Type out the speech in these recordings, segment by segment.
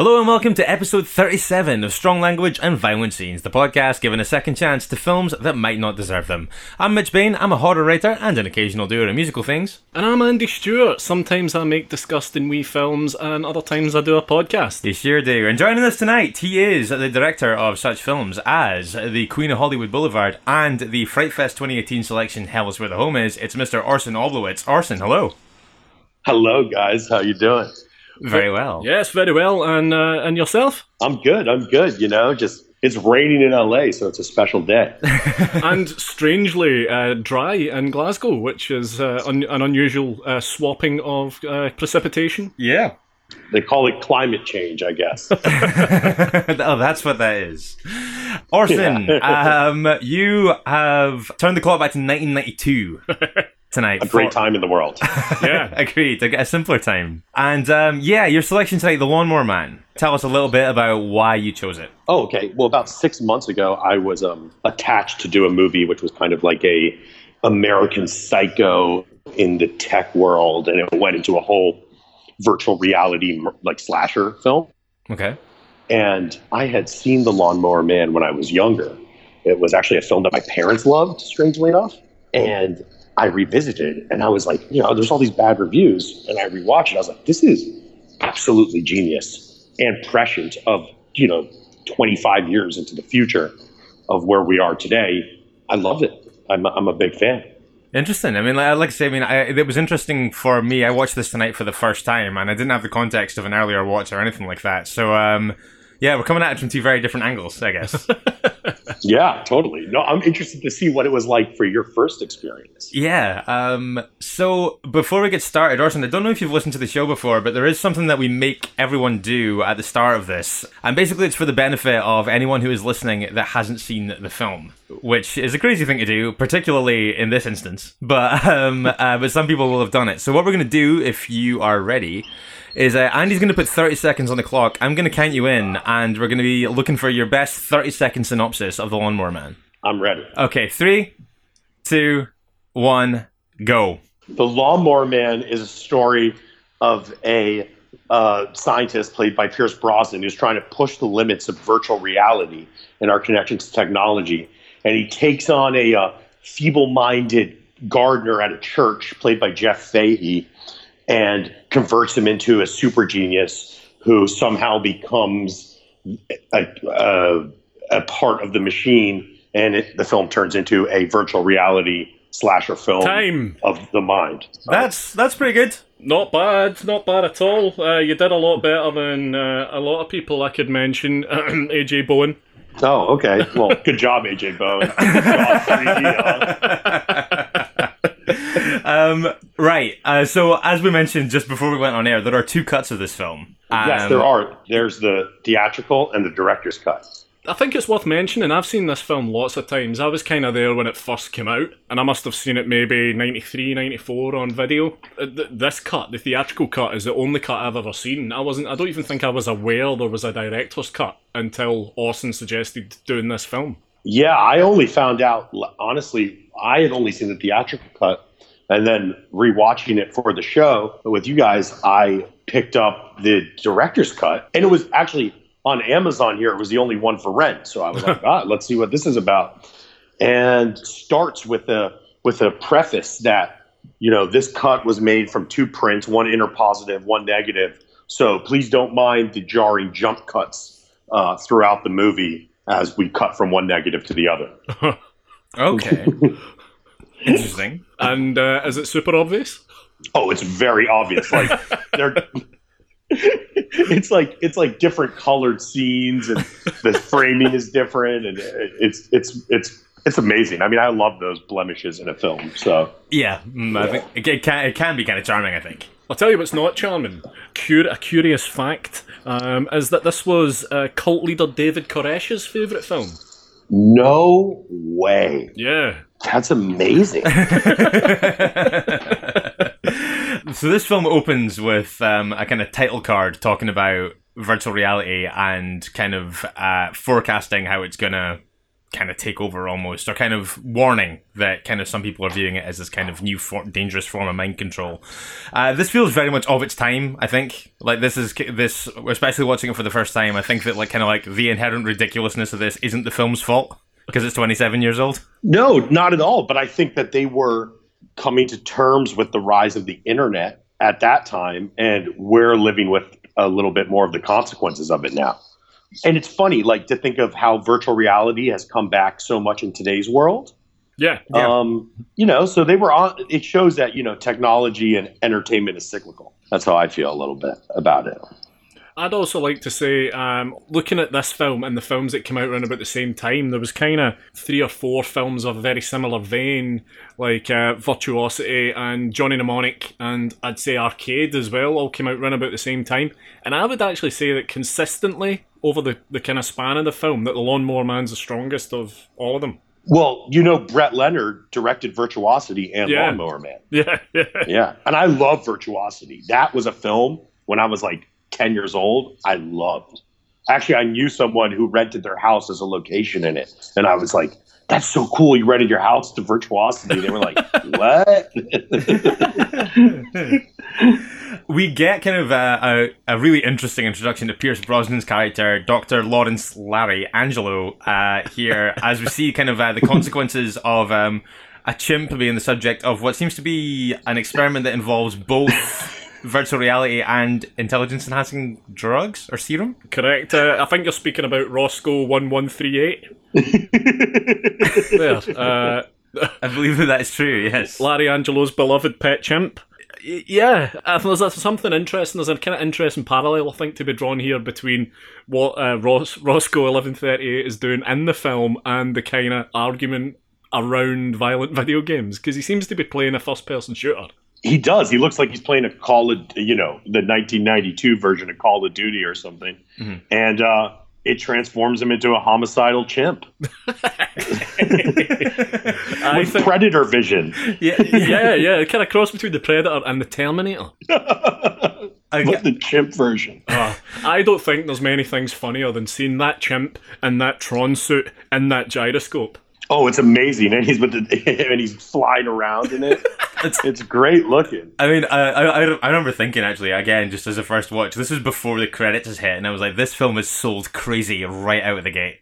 Hello and welcome to episode 37 of Strong Language and Violent Scenes, the podcast giving a second chance to films that might not deserve them. I'm Mitch Bain, I'm a horror writer and an occasional doer of musical things. And I'm Andy Stewart. Sometimes I make disgusting wee films, and other times I do a podcast. You sure do. And joining us tonight, he is the director of such films as The Queen of Hollywood Boulevard and the Fright Fest 2018 selection Hell is Where the Home Is. It's Mr. Orson Oblowitz. Orson, hello. Hello, guys. How you doing? Very well. Yes, very well. And uh, and yourself? I'm good. I'm good. You know, just it's raining in LA, so it's a special day. and strangely uh, dry in Glasgow, which is uh, un- an unusual uh, swapping of uh, precipitation. Yeah. They call it climate change, I guess. oh, that's what that is. Orson, um, you have turned the clock back to 1992 tonight. A great time in the world. yeah, agreed. A, a simpler time. And um, yeah, your selection tonight, The Lawnmower Man. Tell us a little bit about why you chose it. Oh, okay. Well, about six months ago, I was um, attached to do a movie which was kind of like a American Psycho in the tech world, and it went into a whole virtual reality like slasher film. Okay. And I had seen The Lawnmower Man when I was younger. It was actually a film that my parents loved, strangely enough. And I revisited and I was like, you know, there's all these bad reviews. And I rewatched it. I was like, this is absolutely genius and prescient of, you know, 25 years into the future of where we are today. I love it. I'm, I'm a big fan. Interesting. I mean, like, like I say, I mean, I, it was interesting for me. I watched this tonight for the first time, and I didn't have the context of an earlier watch or anything like that. So, um, yeah, we're coming at it from two very different angles, I guess. yeah, totally. No, I'm interested to see what it was like for your first experience. Yeah. Um, so before we get started, Orson, I don't know if you've listened to the show before, but there is something that we make everyone do at the start of this, and basically it's for the benefit of anyone who is listening that hasn't seen the film, which is a crazy thing to do, particularly in this instance. But um, uh, but some people will have done it. So what we're going to do, if you are ready is uh, Andy's going to put 30 seconds on the clock. I'm going to count you in, and we're going to be looking for your best 30 second synopsis of The Lawnmower Man. I'm ready. Okay, three, two, one, go. The Lawnmower Man is a story of a uh, scientist played by Pierce Brosnan who's trying to push the limits of virtual reality and our connection to technology. And he takes on a uh, feeble minded gardener at a church played by Jeff Fahey and converts him into a super genius who somehow becomes a, a, a part of the machine. And it, the film turns into a virtual reality slasher film Time. of the mind. That's that's pretty good. Not bad, not bad at all. Uh, you did a lot better than uh, a lot of people I could mention. AJ Bowen. Oh, okay. Well, good job, AJ Bowen. um, right. Uh, so, as we mentioned just before we went on air, there are two cuts of this film. Um, yes, there are. There's the theatrical and the director's cut. I think it's worth mentioning. I've seen this film lots of times. I was kind of there when it first came out, and I must have seen it maybe 93, 94 on video. Uh, this cut, the theatrical cut, is the only cut I've ever seen. I wasn't. I don't even think I was aware there was a director's cut until Orson suggested doing this film. Yeah, I only found out. Honestly, I had only seen the theatrical cut, and then rewatching it for the show with you guys, I picked up the director's cut, and it was actually on Amazon here. It was the only one for rent, so I was like, ah, let's see what this is about. And starts with a with a preface that you know this cut was made from two prints, one interpositive, one negative. So please don't mind the jarring jump cuts uh, throughout the movie as we cut from one negative to the other. okay. Interesting. And uh, is it super obvious? Oh, it's very obvious. Like they're it's like it's like different colored scenes and the framing is different and it's it's it's it's amazing. I mean, I love those blemishes in a film. So Yeah, mm, I think it, it can it can be kind of charming. I think. I'll tell you what's not charming. Cur- a curious fact um, is that this was uh, cult leader David Koresh's favourite film. No way. Yeah. That's amazing. So this film opens with um, a kind of title card talking about virtual reality and kind of uh, forecasting how it's gonna kind of take over almost, or kind of warning that kind of some people are viewing it as this kind of new for- dangerous form of mind control. Uh, this feels very much of its time. I think like this is this, especially watching it for the first time. I think that like kind of like the inherent ridiculousness of this isn't the film's fault because it's 27 years old. No, not at all. But I think that they were coming to terms with the rise of the internet at that time, and we're living with a little bit more of the consequences of it now. And it's funny, like to think of how virtual reality has come back so much in today's world. Yeah. Yeah. Um, you know, so they were on. It shows that you know technology and entertainment is cyclical. That's how I feel a little bit about it. I'd also like to say, um, looking at this film and the films that came out around about the same time, there was kind of three or four films of a very similar vein, like uh, Virtuosity and Johnny Mnemonic, and I'd say Arcade as well, all came out around about the same time. And I would actually say that consistently over the, the kind of span of the film, that The Lawnmower Man's the strongest of all of them. Well, you know, Brett Leonard directed Virtuosity and Yeah. Lawnmower Man. Yeah, yeah. Yeah, and I love Virtuosity. That was a film when I was like ten years old. I loved. Actually, I knew someone who rented their house as a location in it, and I was like, "That's so cool! You rented your house to Virtuosity." They were like, "What?" we get kind of a, a, a really interesting introduction to Pierce Brosnan's character, Dr. Lawrence Larry Angelo, uh, here, as we see kind of uh, the consequences of um, a chimp being the subject of what seems to be an experiment that involves both virtual reality and intelligence enhancing drugs or serum. Correct. Uh, I think you're speaking about Roscoe 1138. there. Uh, I believe that that is true, yes. Larry Angelo's beloved pet chimp. Yeah, think there's, there's something interesting. There's a kind of interesting parallel, I think, to be drawn here between what uh, Ros- Roscoe 1138 is doing in the film and the kind of argument around violent video games, because he seems to be playing a first person shooter. he does. He looks like he's playing a Call of, you know, the 1992 version of Call of Duty or something, and uh, it transforms him into a homicidal chimp I with think, predator vision. Yeah, yeah, yeah, kind of cross between the Predator and the Terminator. I, But the chimp version. Uh, I don't think there's many things funnier than seeing that chimp in that Tron suit in that gyroscope. Oh, it's amazing, and he's with the and he's flying around in it. it's it's great looking. I mean, I, I, I I remember thinking actually again, just as a first watch, this was before the credits hit, and I was like, this film is sold crazy right out of the gate.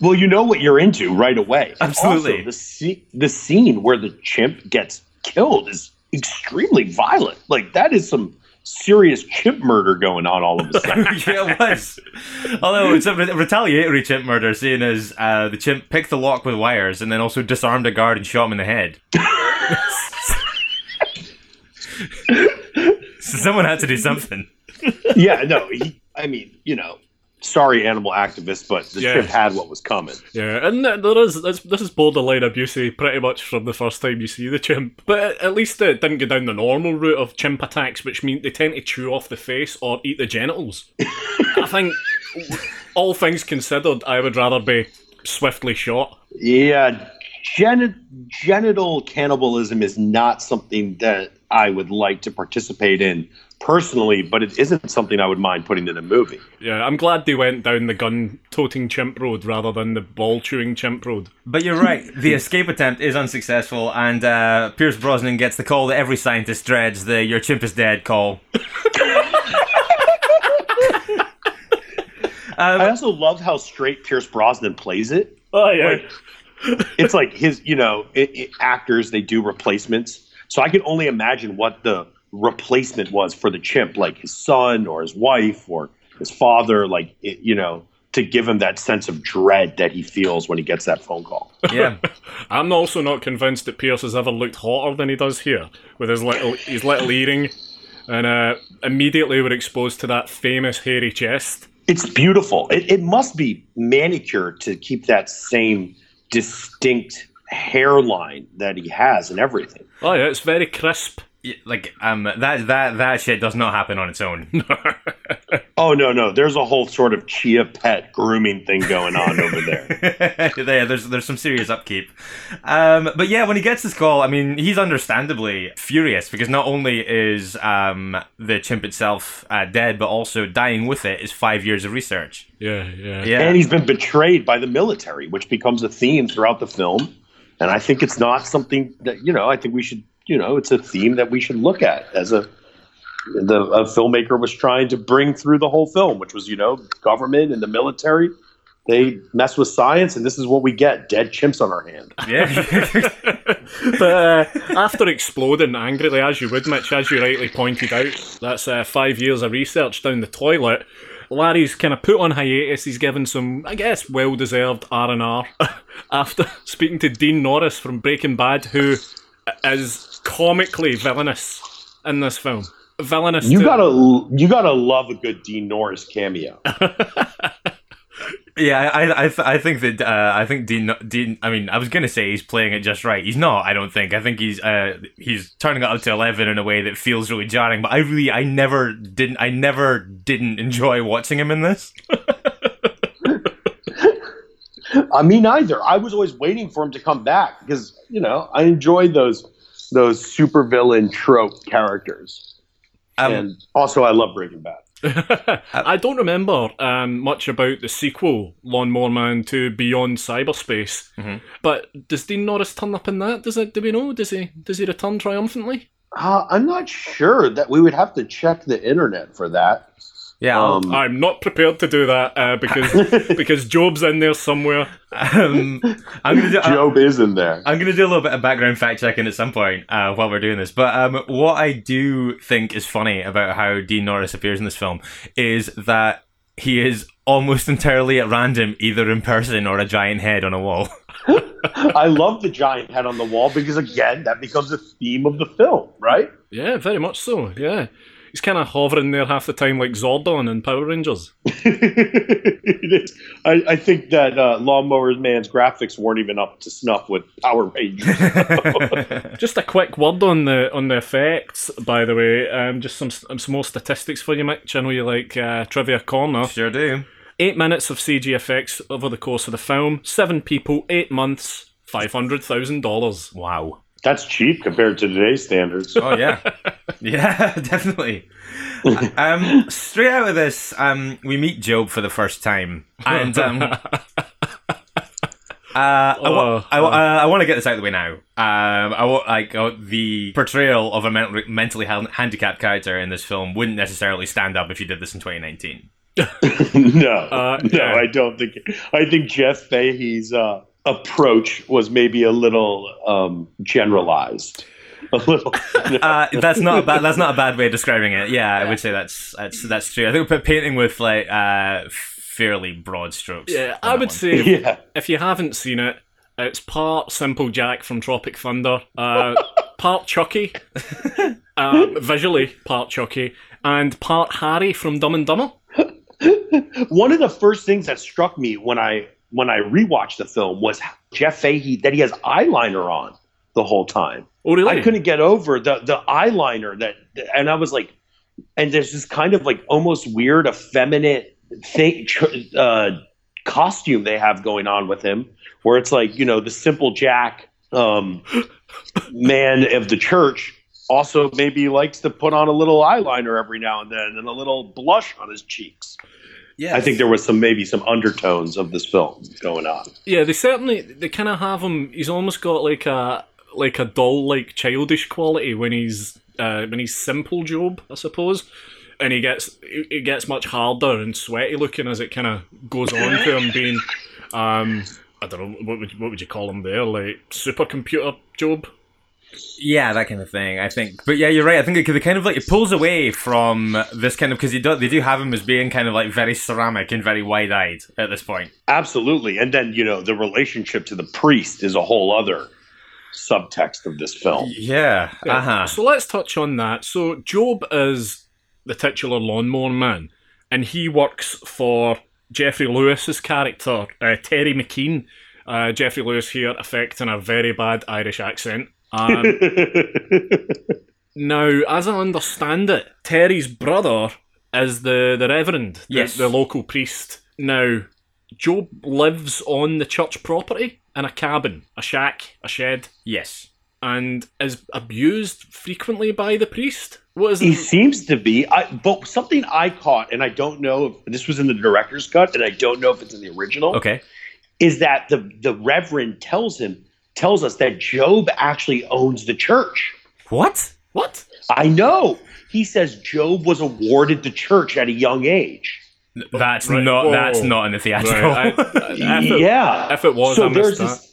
Well, you know what you're into right away. Absolutely. Also, the sce- the scene where the chimp gets killed is extremely violent. Like that is some serious chimp murder going on all of a sudden. yeah, it was. Although it's a re- retaliatory chimp murder, seeing as uh, the chimp picked the lock with wires and then also disarmed a guard and shot him in the head. so someone had to do something. yeah, no. He, I mean, you know, sorry, animal activists, but the Yeah. chimp had what was coming. Yeah, and there is this, this is borderline abusive pretty much from the first time you see the chimp. But at- least it didn't go down the normal route of chimp attacks, which mean they tend to chew off the face or eat the genitals. I think, all things considered, I would rather be swiftly shot. Yeah, geni- genital cannibalism is not something that I would like to participate in personally, but it isn't something I would mind putting in a movie. Yeah, I'm glad they went down the gun-toting chimp road rather than the ball-chewing chimp road. But you're right, the escape attempt is unsuccessful, and uh, Pierce Brosnan gets the call that every scientist dreads the your chimp is dead call. I also love how straight Pierce Brosnan plays it. Oh yeah. It's like his, you know, it, it- actors they do replacements, so I can only imagine what the replacement was for the chimp, like his son or his wife or his father, like it, you know, to give him that sense of dread that he feels when he gets that phone call. Yeah. I'm also not convinced that Pierce has ever looked hotter than he does here, with his little his little earring, and uh, immediately we're exposed to that famous hairy chest. It's beautiful. It, it must be manicured to keep that same distinct hairline that he has and everything. Oh yeah, it's very crisp. Like um, that that that shit does not happen on its own. Oh no, no, there's a whole sort of chia pet grooming thing going on over there. yeah, there's there's some serious upkeep. Um, but yeah, when he gets this call, I mean, he's understandably furious because not only is um, the chimp itself uh, dead, but also dying with it is five years of research. Yeah, yeah. Yeah, And he's been betrayed by the military, which becomes a theme throughout the film. And I think it's not something that you know. I think we should, you know, it's a theme that we should look at as a the a filmmaker was trying to bring through the whole film, which was you know government and the military. They mess with science, and this is what we get: dead chimps on our hand. yeah. but uh, after exploding angrily, as you would, Mitch, as you rightly pointed out, that's uh, five years of research down the toilet. Larry's kind of put on hiatus. He's given some, I guess, well-deserved R and R after speaking to Dean Norris from Breaking Bad, who is comically villainous in this film. Villainous. You to- gotta, you gotta love a good Dean Norris cameo. Yeah, I I, th- I think that uh, I think Dean Dean. I mean, I was gonna say he's playing it just right. He's not. I don't think. I think he's uh, he's turning it up to eleven in a way that feels really jarring. But I really, I never didn't. I never didn't enjoy watching him in this. I mean, neither. I was always waiting for him to come back because you know I enjoyed those those supervillain trope characters, Um, and also I love Breaking Bad. I don't remember um, much about the sequel, Lawnmower Man 2 Beyond Cyberspace. Mhm. But does Dean Norris turn up in that? Does it? Do we know? Does he? Does he return triumphantly? Uh, I'm not sure that we would have to check the internet for that. Yeah, I'll- Um, I'm not prepared to do that uh, because because Job's in there somewhere. um, I'm gonna do. I- Job is in there. I'm going to do a little bit of background fact checking at some point uh, while we're doing this. But um, what I do think is funny about how Dean Norris appears in this film is that he is almost entirely at random, either in person or a giant head on a wall. I love the giant head on the wall because again, that becomes a theme of the film, right? Yeah, very much so. Yeah, he's kind of hovering there half the time like Zordon in Power Rangers. I, I think that uh, Lawnmower Man's graphics weren't even up to snuff with Power Rangers. Just a quick word on the on the effects, by the way. Um, just some some more statistics for you, Mitch. I know you like uh, trivia corner. sure do. Eight minutes of CG effects over the course of the film. Seven people, eight months, five hundred thousand dollars. Wow. That's cheap compared to today's standards. Oh yeah, yeah, definitely. um, straight out of this, um, we meet Job for the first time, and um, uh, I, wa- I, wa- uh, I want to get this out of the way now. Um, I want like uh, the portrayal of a men- mentally han- handicapped character in this film wouldn't necessarily stand up if you did this in 2019. no, Uh, no, yeah. I don't think. I think Jeff Fahey's uh, approach was maybe a little um, generalized. A little. Uh, that's not a bad, that's not a bad way of describing it. Yeah, I would say that's that's that's true. I think we're painting with like uh, fairly broad strokes. Yeah, I would one. say yeah. if you haven't seen it, it's part Simple Jack from Tropic Thunder, uh, part Chucky, uh, visually part Chucky, and part Harry from Dumb and Dumber. One of the first things that struck me when I when I rewatched the film was Jeff Fahey that he has eyeliner on the whole time. Oh, really? I couldn't get over the the eyeliner that, and I was like, and there's this kind of like almost weird, effeminate thing, uh, costume they have going on with him, where it's like you know the simple Jack um, man of the church also maybe likes to put on a little eyeliner every now and then and a little blush on his cheeks. Yeah, I think there was some maybe some undertones of this film going on. Yeah, they certainly they kind of have him. He's almost got like a like a doll like childish quality when he's uh, when he's simple Job, I suppose. And he gets it gets much harder and sweaty looking as it kind of goes on to him being, um, I don't know what would what would you call him there, like supercomputer Job. Yeah, that kind of thing. I think, but yeah, you're right. I think it, it kind of like it pulls away from this kind of because do, they do have him as being kind of like very ceramic and very wide eyed at this point. Absolutely. And then, you know, the relationship to the priest is a whole other subtext of this film. Yeah. Yeah, Uh huh. So let's touch on that. So Job is the titular lawnmower man, and he works for Geoffrey Lewis's character, uh, Terry McKean, Uh, Geoffrey Lewis here affecting a very bad Irish accent. Um, now, as I understand it, Terry's brother is the, the reverend, the- Yes. the, local priest. Now, Job lives on the church property in a cabin, a shack, a shed, Yes. and is abused frequently by the priest. What is he it? seems to be. I, but something I caught, and I don't know if this was in the director's cut, and I don't know if it's in the original. Okay. is that the the reverend tells him tells us that Job actually owns the church. What? What? I know. He says Job was awarded the church at a young age. That's Right. not. Whoa. That's not in the theatrical. Right, I- if it- yeah. if it was, so I there's that. this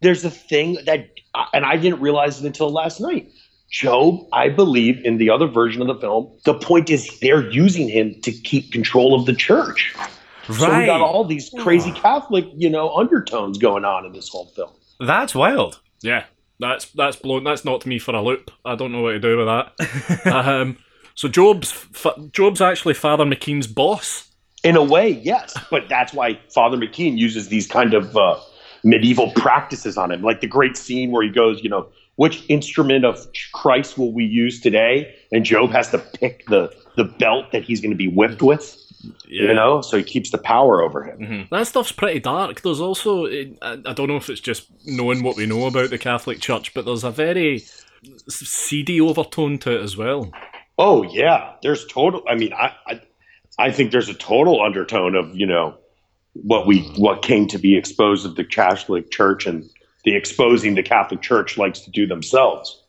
there's a thing that and I didn't realize it until last night. Job, I believe in the other version of the film, the point is they're using him to keep control of the church. Right. So we got all these crazy Catholic, you know, undertones going on in this whole film. That's wild. Yeah, that's that's blown. That's knocked me for a loop. I don't know what to do with that. um, so Job's fa- Job's actually Father McKean's boss. In a way, yes, but that's why Father McKean uses these kind of uh, medieval practices on him, like the great scene where he goes, you know, which instrument of Christ will we use today? And Job has to pick the the belt that he's going to be whipped with, you know, so he keeps the power over him. Mm-hmm. That stuff's pretty dark. There's also I, I don't know if it's just knowing what we know about the Catholic Church, but there's a very seedy overtone to it as well. Oh yeah, there's total. I mean, I, I I think there's a total undertone of you know what we what came to be exposed of the Catholic Church and the exposing the Catholic Church likes to do themselves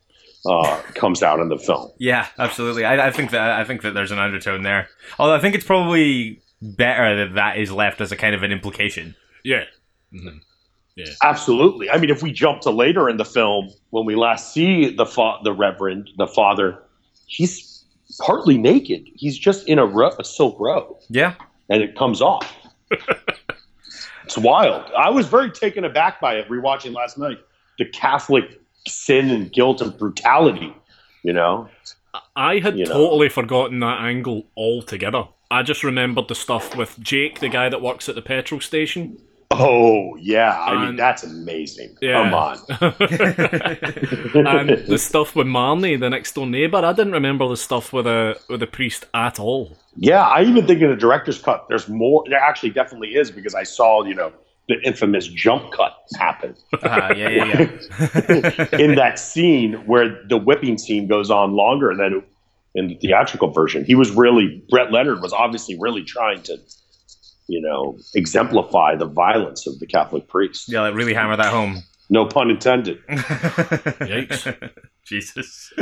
uh, comes out in the film. Yeah, absolutely. I, I think that I think that there's an undertone there. Although I think it's probably better that that is left as a kind of an implication. Yeah, Absolutely. I mean, if we jump to later in the film when we last see the fa- the Reverend, the father, he's partly naked. He's just in a, ro- a silk robe. Yeah. and it comes off. it's wild. I was very taken aback by it rewatching last night. The Catholic sin and guilt and brutality, you know? I had You know. totally forgotten that angle altogether. I just remembered the stuff with Jake, the guy that works at the petrol station. Oh, yeah. I mean, that's amazing. Yeah. Come on. and the stuff with Marnie, the next door neighbour. I didn't remember the stuff with a with a priest at all. Yeah, I even think in the director's cut, there's more. There actually definitely is because I saw, you know, the infamous jump cut happen Uh, yeah, yeah, yeah. in that scene where the whipping scene goes on longer than in the theatrical version. He was really Brett Leonard was obviously really trying to, you know, exemplify the violence of the Catholic priest. yeah, like really hammer that home. No pun intended. Yikes. Jesus.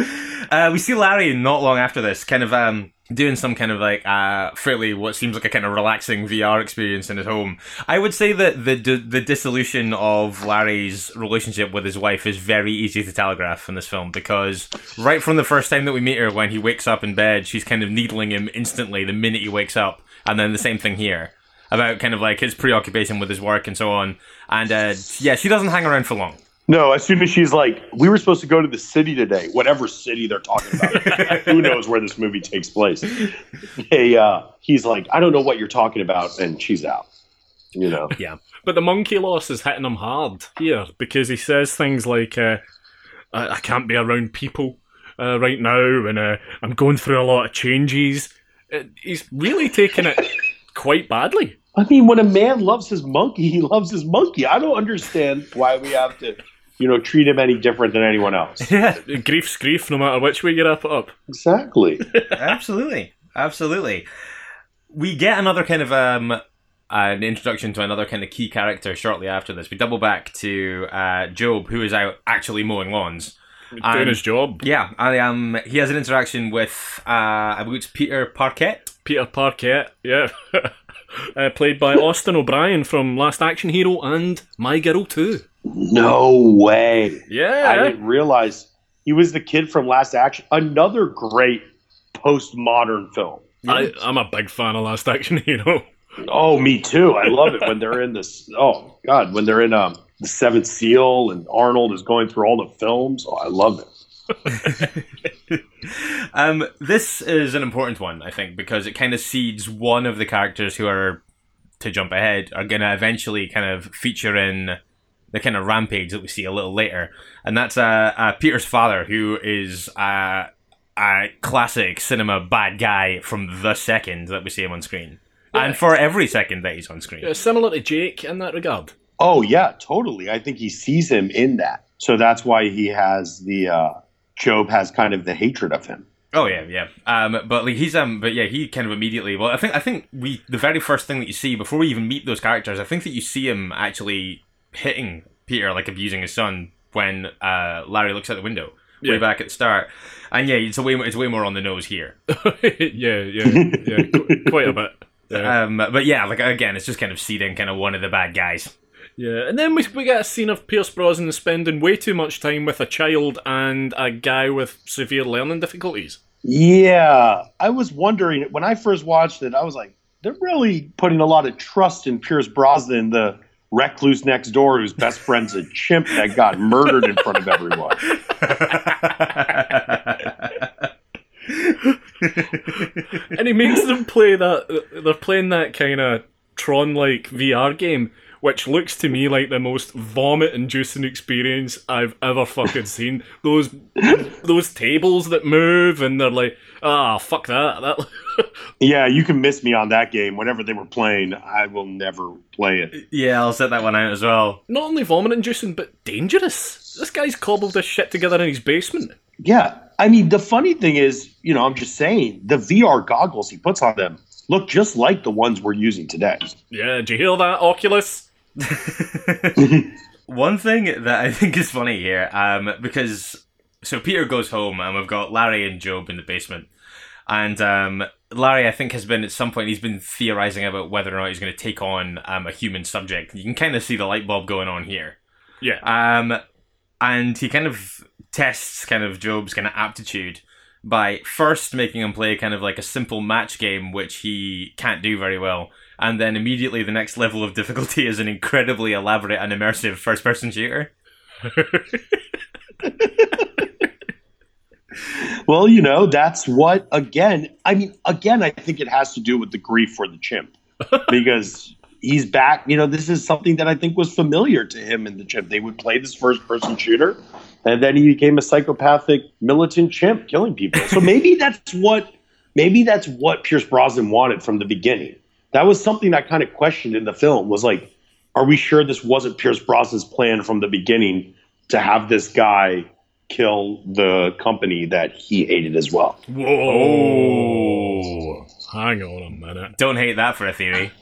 Uh, we see Larry not long after this, kind of um, doing some kind of like uh, fairly what seems like a kind of relaxing VR experience in his home. I would say that the the, the dissolution of Larry's relationship with his wife is very easy to telegraph in this film because right from the first time that we meet her, when he wakes up in bed, she's kind of needling him instantly the minute he wakes up, and then the same thing here about kind of like his preoccupation with his work and so on. And uh, yeah, she doesn't hang around for long. No, as soon as she's like, we were supposed to go to the city today, whatever city they're talking about. Who knows where this movie takes place? Hey, uh, he's like, I don't know what you're talking about, and she's out. You know. Yeah. But the monkey loss is hitting him hard here because he says things like, uh, I-, "I can't be around people uh, right now, and uh, I'm going through a lot of changes." Uh, he's really taking it quite badly. I mean, when a man loves his monkey, he loves his monkey. I don't understand why we have to, you know, treat him any different than anyone else. Yeah. Grief's grief, no matter which way you wrap it up. Exactly. absolutely, absolutely. We get another kind of um, an introduction to another kind of key character shortly after this. We double back to uh, Job, who is out actually mowing lawns. Doing And- his job. Yeah, I um, he has an interaction with uh, I believe it's Peter Parkette. Peter Parkette, yeah. uh, played by Austin O'Brien from Last Action Hero and My Girl 2. No way. Yeah. I didn't realize he was the kid from Last Action. Another great postmodern film. I, I'm a big fan of Last Action you know. Oh, me too. I love it when they're in this. Oh God, when they're in um, the Seventh Seal and Arnold is going through all the films. Oh, I love it. Um, this is an important one, I think, because it kind of seeds one of the characters who are, to jump ahead, are going to eventually kind of feature in the kind of rampage that we see a little later, and that's uh, uh Peter's father, who is uh, a classic cinema bad guy from the second that we see him on screen, and for every second that he's on screen. Yeah, similar to Jake in that regard. Oh yeah, totally. I think he sees him in that, so that's why he has the uh, Job has kind of the hatred of him. Oh yeah, yeah. Um, but like he's um, but yeah, he kind of immediately. Well, I think I think we the very first thing that you see before we even meet those characters, I think that you see him actually hitting Peter, like abusing his son when uh, Larry looks out the window way Yeah. back at the start. And yeah, it's a way it's way more on the nose here. yeah, yeah, yeah, quite a bit. Yeah. Um, but yeah, like again, it's just kind of seeding kind of one of the bad guys. yeah, and then we, we get a scene of Pierce Brosnan spending way too much time with a child and a guy with severe learning difficulties. Yeah, I was wondering when I first watched it. I was like, they're really putting a lot of trust in Pierce Brosnan, the recluse next door whose best friend's a chimp that got murdered in front of everyone. and he makes them play that. They're playing that kind of Tron-like VR game, which looks to me like the most vomit-inducing experience I've ever fucking seen. Those those tables that move, and they're like, ah, fuck that. That Yeah, you can miss me on that game. Whenever they were playing, I will never play it. yeah, I'll set that one out as well. not only vomit-inducing, but dangerous. This guy's cobbled this shit together in his basement. Yeah, I mean, the funny thing is, you know, I'm just saying, the VR goggles he puts on them look just like the ones we're using today. Yeah, did you hear that, Oculus? One thing that I think is funny here, um, because so Peter goes home and we've got Larry and Job in the basement, and um, Larry I think has been at some point he's been theorizing about whether or not he's going to take on um, a human subject. You can kind of see the light bulb going on here, Yeah. um, and he kind of tests kind of Job's kind of aptitude by first making him play kind of like a simple match game, which he can't do very well. And then immediately the next level of difficulty is an incredibly elaborate and immersive first person shooter. Well, you know, that's what, again, I mean, again, I think it has to do with the grief for the chimp because he's back. You know, this is something that I think was familiar to him in the chimp. They would play this first person shooter, and then he became a psychopathic militant chimp killing people. So maybe that's what, maybe that's what Pierce Brosnan wanted from the beginning. That was something I kind of questioned in the film was like, are we sure this wasn't Pierce Brosnan's plan from the beginning to have this guy kill the company that he hated as well? Whoa. Hang on a minute. Don't hate that for a theory.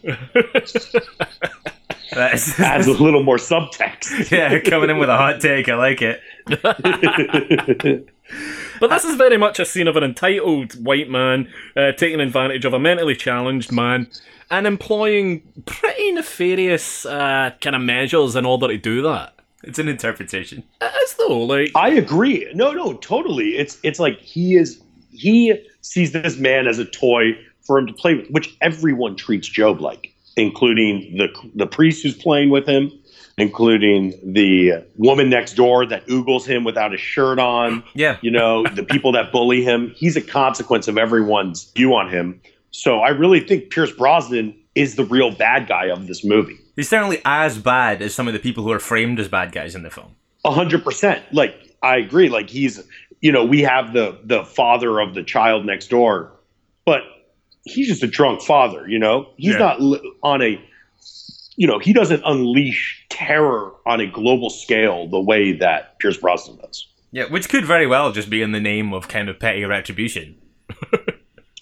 That's, Adds a little more subtext. yeah, coming in with a hot take. I like it. But this is very much a scene of an entitled white man uh, taking advantage of a mentally challenged man and employing pretty nefarious uh, kind of measures in order to do that. It's an interpretation. It is though, like I agree. No, no, totally. It's it's like he is he sees this man as a toy for him to play with, which everyone treats Job like, including the the priest who's playing with him, including the woman next door that oogles him without a shirt on. Yeah. You know, the people that bully him. He's a consequence of everyone's view on him. So I really think Pierce Brosnan is the real bad guy of this movie. He's certainly as bad as some of the people who are framed as bad guys in the film. A hundred percent. Like I agree. Like he's, you know, we have the the father of the child next door, but he's just a drunk father. You know, he's Yeah. not li- on a, you know, he doesn't unleash terror on a global scale the way that Pierce Brosnan does. Yeah, which could very well just be in the name of kind of petty retribution.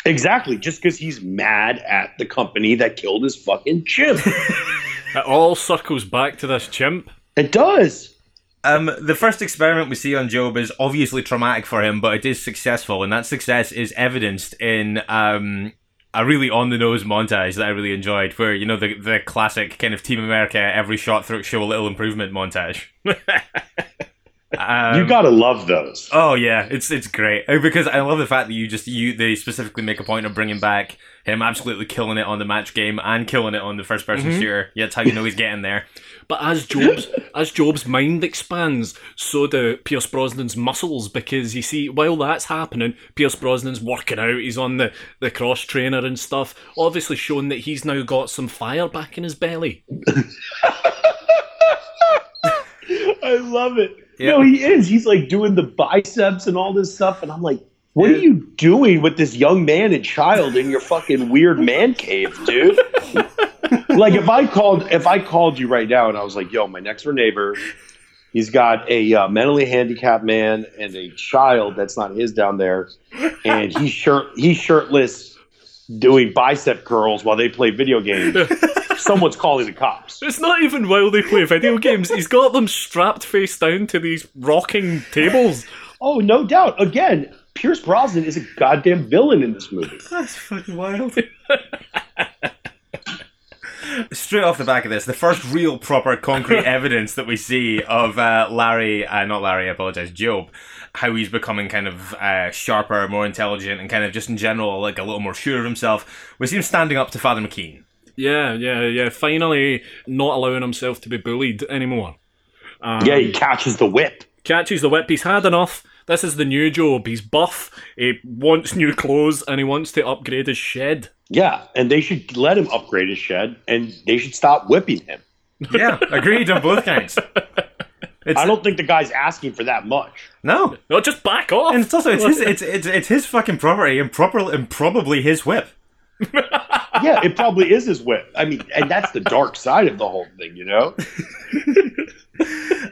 Exactly, just because he's mad at the company that killed his fucking chimp. it all circles back to this chimp. it does. Um, the first experiment we see on Job is obviously traumatic for him, but it is successful, and that success is evidenced in um, a really on the nose montage that I really enjoyed, where you know the the classic kind of Team America every shot through show a little improvement montage. um, you gotta love those. Oh yeah, it's it's great Uh, because I love the fact that you just you they specifically make a point of bringing back him absolutely killing it on the match game and killing it on the first person shooter. Yeah, that's how you know he's getting there. But as Job's as Job's mind expands, so do Pierce Brosnan's muscles because you see, while that's happening, Pierce Brosnan's working out. He's on the, the cross trainer and stuff, obviously showing that he's now got some fire back in his belly. I love it. Yeah. No, he is. He's like doing the biceps and all this stuff, and I'm like, what are you doing with this young man and child in your fucking weird man cave, dude? like if I called if I called you right now and I was like, yo, my next door neighbor, he's got a uh, mentally handicapped man and a child that's not his down there, and he's shirt he's shirtless doing bicep curls while they play video games. Someone's calling the cops. It's not even while they play video games. He's got them strapped face down to these rocking tables. Oh, no doubt. Again, Pierce Brosnan is a goddamn villain in this movie. That's fucking wild. Straight off the back of this, the first real proper concrete evidence that we see of uh, Larry, uh, not Larry, I apologize, Job, how he's becoming kind of uh, sharper, more intelligent, and kind of just in general, like a little more sure of himself. We see him standing up to Father McKean. Yeah, yeah, yeah. Finally, not allowing himself to be bullied anymore. yeah, he catches the whip. Catches the whip. He's had enough. This is the new Job. He's buff. He wants new clothes, and he wants to upgrade his shed. Yeah, and they should let him upgrade his shed, and they should stop whipping him. Yeah, agreed on both counts. It's, I don't think the guy's asking for that much. no, No, just back off. and it's also it's his it's it's, it's his fucking property and proper and probably his whip. Yeah, it probably is his whip. I mean, and that's the dark side of the whole thing, you know?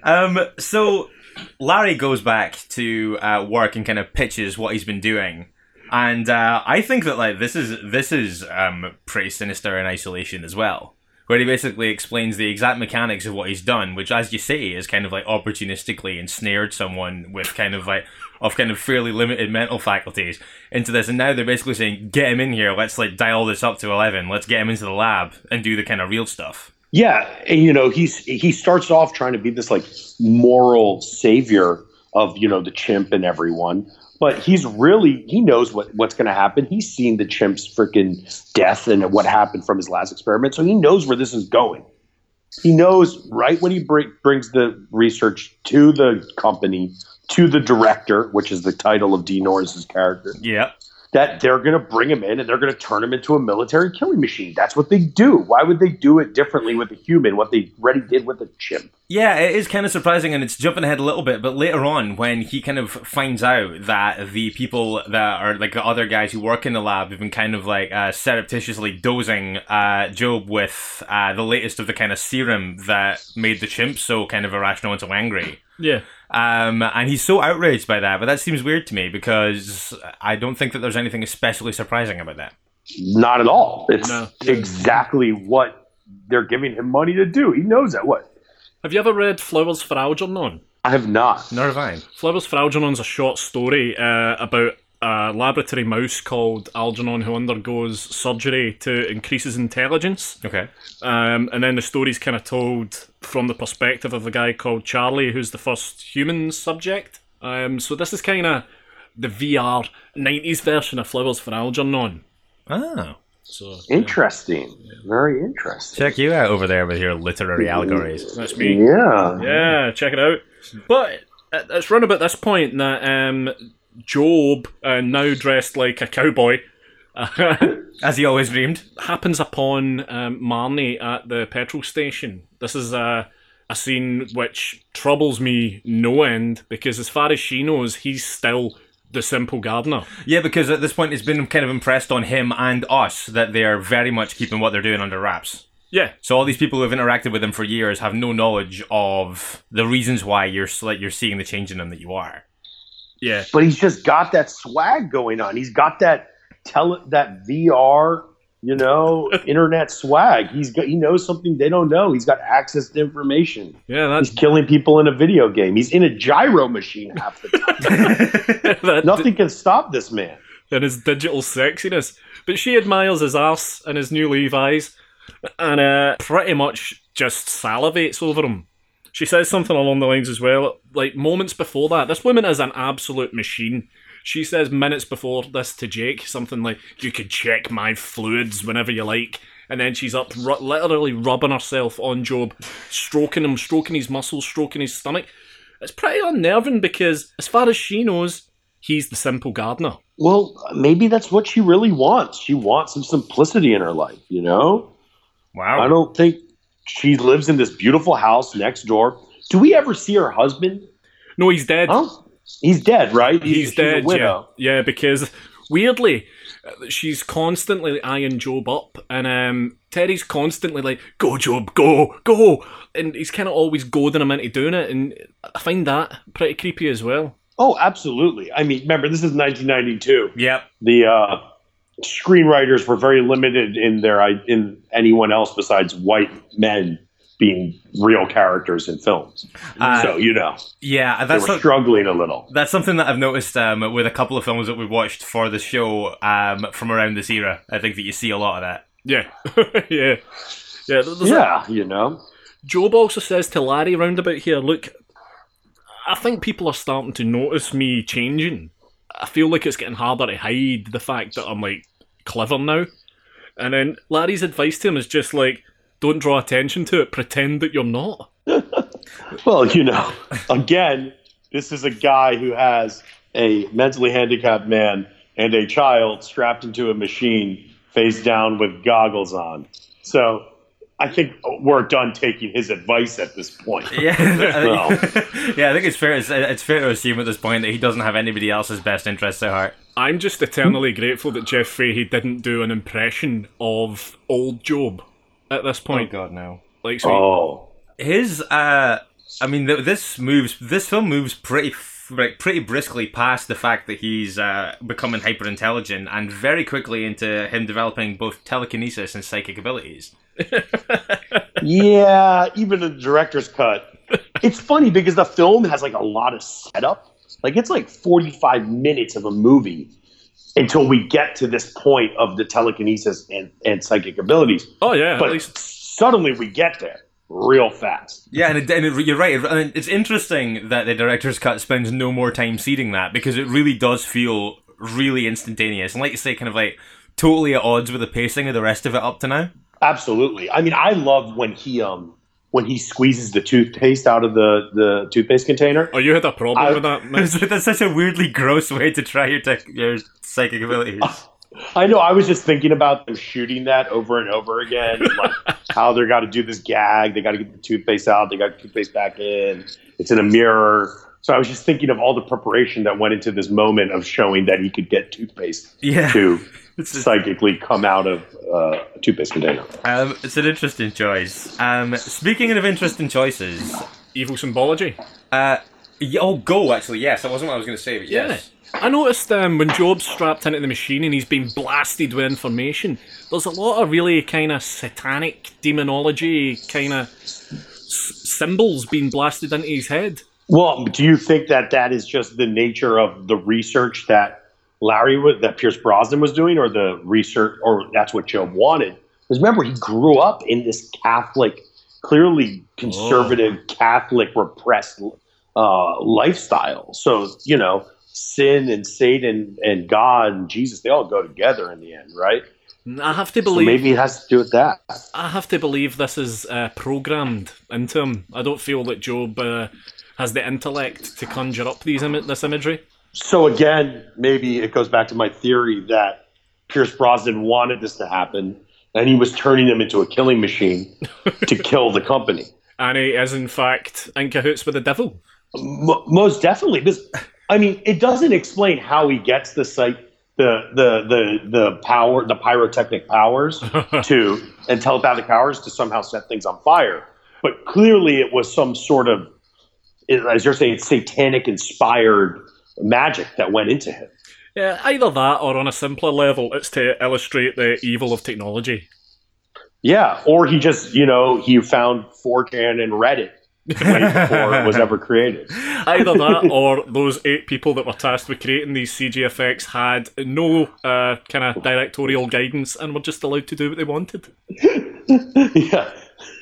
Um, so Larry goes back to uh, work and kind of pitches what he's been doing, and uh, I think that like this is this is um, pretty sinister in isolation as well, where he basically explains the exact mechanics of what he's done, which, as you say, is kind of like opportunistically ensnared someone with kind of like of kind of fairly limited mental faculties into this, and now they're basically saying, "Get him in here. Let's like dial this up to eleven. Let's get him into the lab and do the kind of real stuff." Yeah, and you know, he's he starts off trying to be this like moral savior of, you know, the chimp and everyone. But he's really he knows what, what's gonna happen. He's seen the chimp's freaking death and what happened from his last experiment, so he knows where this is going. He knows right when he br- brings the research to the company, to the director, which is the title of Dean Norris's character, Yeah. That they're going to bring him in and they're going to turn him into a military killing machine. That's what they do. Why would they do it differently with a human? What they already did with a chimp? Yeah, it is kind of surprising, and it's jumping ahead a little bit. But later on, when he kind of finds out that the people that are like the other guys who work in the lab have been kind of like uh, surreptitiously dosing uh, Job with uh, the latest of the kind of serum that made the chimp so kind of irrational and so angry. yeah. Um, and he's so outraged by that, but that seems weird to me because I don't think that there's anything especially surprising about that. Not at all. It's No. exactly what they're giving him money to do. He knows that. What? Have you ever read Flowers for Algernon? I have not. Nor have I. Flowers for Algernon's a short story uh, about a laboratory mouse called Algernon who undergoes surgery to increase his intelligence. Okay. Um, and then the story's kind of told from the perspective of a guy called Charlie, who's the first human subject. Um, so this is kind of the VR 90s version of Flowers for Algernon. Oh. So Interesting. Very interesting. Check you out over there with your literary allegories. that's me. Yeah. Yeah, check it out. But it- it's run about this point that um, Job, uh, now dressed like a cowboy, As he always dreamed. happens upon um, Marnie at the petrol station. This is a, a scene which troubles me no end because, as far as she knows, he's still the simple gardener. Yeah, because at this point it's been kind of impressed on him and us that they are very much keeping what they're doing under wraps. Yeah, So all these people who have interacted with him for years have no knowledge of the reasons why you're you're seeing the change in them that you are. Yeah. But he's just got that swag going on. He's got that tele that VR, you know, internet swag. He's got he knows something they don't know. He's got access to information. Yeah, He's killing people in a video game. He's in a gyro machine half the time. that, Nothing can stop this man. and his digital sexiness. But she admires his arse and his new Levi's, and uh, pretty much just salivates over him. She says something along the lines as well, like moments before that. This woman is an absolute machine. She says minutes before this to Jake something like, "You can check my fluids whenever you like." And then she's up, ru- literally rubbing herself on Job, stroking him, stroking his muscles, stroking his stomach. It's pretty unnerving because, as far as she knows, he's the simple gardener. Well, maybe that's what she really wants. She wants some simplicity in her life, you know? Wow. I don't think she lives in this beautiful house next door. Do we ever see her husband? No, he's dead. Oh, he's dead, right? He's, she's a dead. Yeah, yeah. Because weirdly, she's constantly eyeing Job up, and um, Terry's constantly like, "Go, Job, go, go," and he's kind of always goading him into doing it, and I find that pretty creepy as well. Oh, absolutely. I mean, remember this is 1992. Yep. The uh, screenwriters were very limited in their in anyone else besides white men being real characters in films. Uh, so you know Yeah, they that's were some- struggling a little. that's something that I've noticed um, with a couple of films that we watched for the show um, from around this era. I think that you see a lot of that. Yeah, yeah, yeah. there's a- Yeah, you know. Job also says to Larry roundabout here, look, I think people are starting to notice me changing. I feel like it's getting harder to hide the fact that I'm like clever now. And then Larry's advice to him is just like, don't draw attention to it, pretend that you're not. Well, you know, again, this is a guy who has a mentally handicapped man and a child strapped into a machine face down with goggles on. So I think we're done taking his advice at this point. Yeah, Well. yeah. I think it's fair. It's, it's fair to assume at this point that he doesn't have anybody else's best interests at heart. I'm just eternally grateful that Jeff Fahey didn't do an impression of old Job at this point. Oh God, no. Like, so Oh, His, uh, I mean, th- this moves. This film moves pretty, f- like, pretty briskly past the fact that he's uh, becoming hyper intelligent, and very quickly into him developing both telekinesis and psychic abilities. Yeah, even the director's cut. It's funny because the film has like a lot of setup. Like it's like 45 minutes of a movie until we get to this point of the telekinesis and, and psychic abilities. oh yeah, But at least suddenly we get there real fast. Yeah, and, it, and it, you're right. I mean, it's interesting that the director's cut spends no more time seeding that because it really does feel really instantaneous, and like you say, kind of like totally at odds with the pacing of the rest of it up to now. Absolutely. I mean, I love when he um when he squeezes the toothpaste out of the the toothpaste container. Oh, you had a problem I- with that, Mitch? That's such a weirdly gross way to try your tech, your psychic abilities. I know. I was just thinking about them shooting that over and over again, like how they're got to do this gag. They got to get the toothpaste out. They got the toothpaste back in. It's in a mirror. So I was just thinking of all the preparation that went into this moment of showing that he could get toothpaste Yeah. to It's, psychically come out of uh, a toothpaste container. um, it's an interesting choice. Um, speaking of interesting choices, Evil symbology. uh, y- oh, go actually. Yes, that wasn't what I was going to say, but yes. I noticed um, when Job's strapped into the machine and he's being blasted with information, there's a lot of really kind of satanic demonology kind of s- symbols being blasted into his head. Well, do you think that that is just the nature of the research that Larry was, that Pierce Brosnan was doing, or the research, or that's what Job wanted? Because remember, he grew up in this Catholic, clearly conservative, Catholic, repressed uh, lifestyle. So you know, sin and Satan and God and Jesus, they all go together in the end, right? I have to So believe. maybe it has to do with that. I have to believe this is uh, programmed into him. I don't feel that Job uh, has the intellect to conjure up these Im- this imagery. So again, maybe it goes back to my theory that Pierce Brosnan wanted this to happen, and he was turning them into a killing machine to kill the company. And he is, in fact, in cahoots with the devil. M- most definitely, because I mean, it doesn't explain how he gets the site, the the the the power, the pyrotechnic powers to and telepathic powers to somehow set things on fire. But clearly, it was some sort of, as you're saying, satanic inspired magic that went into him. Yeah, either that or on a simpler level, it's to illustrate the evil of technology. Yeah, or he just, you know, he found 4chan and Reddit before it was ever created. Either that or those eight people that were tasked with creating these CG effects had no uh, kind of directorial guidance and were just allowed to do what they wanted. yeah.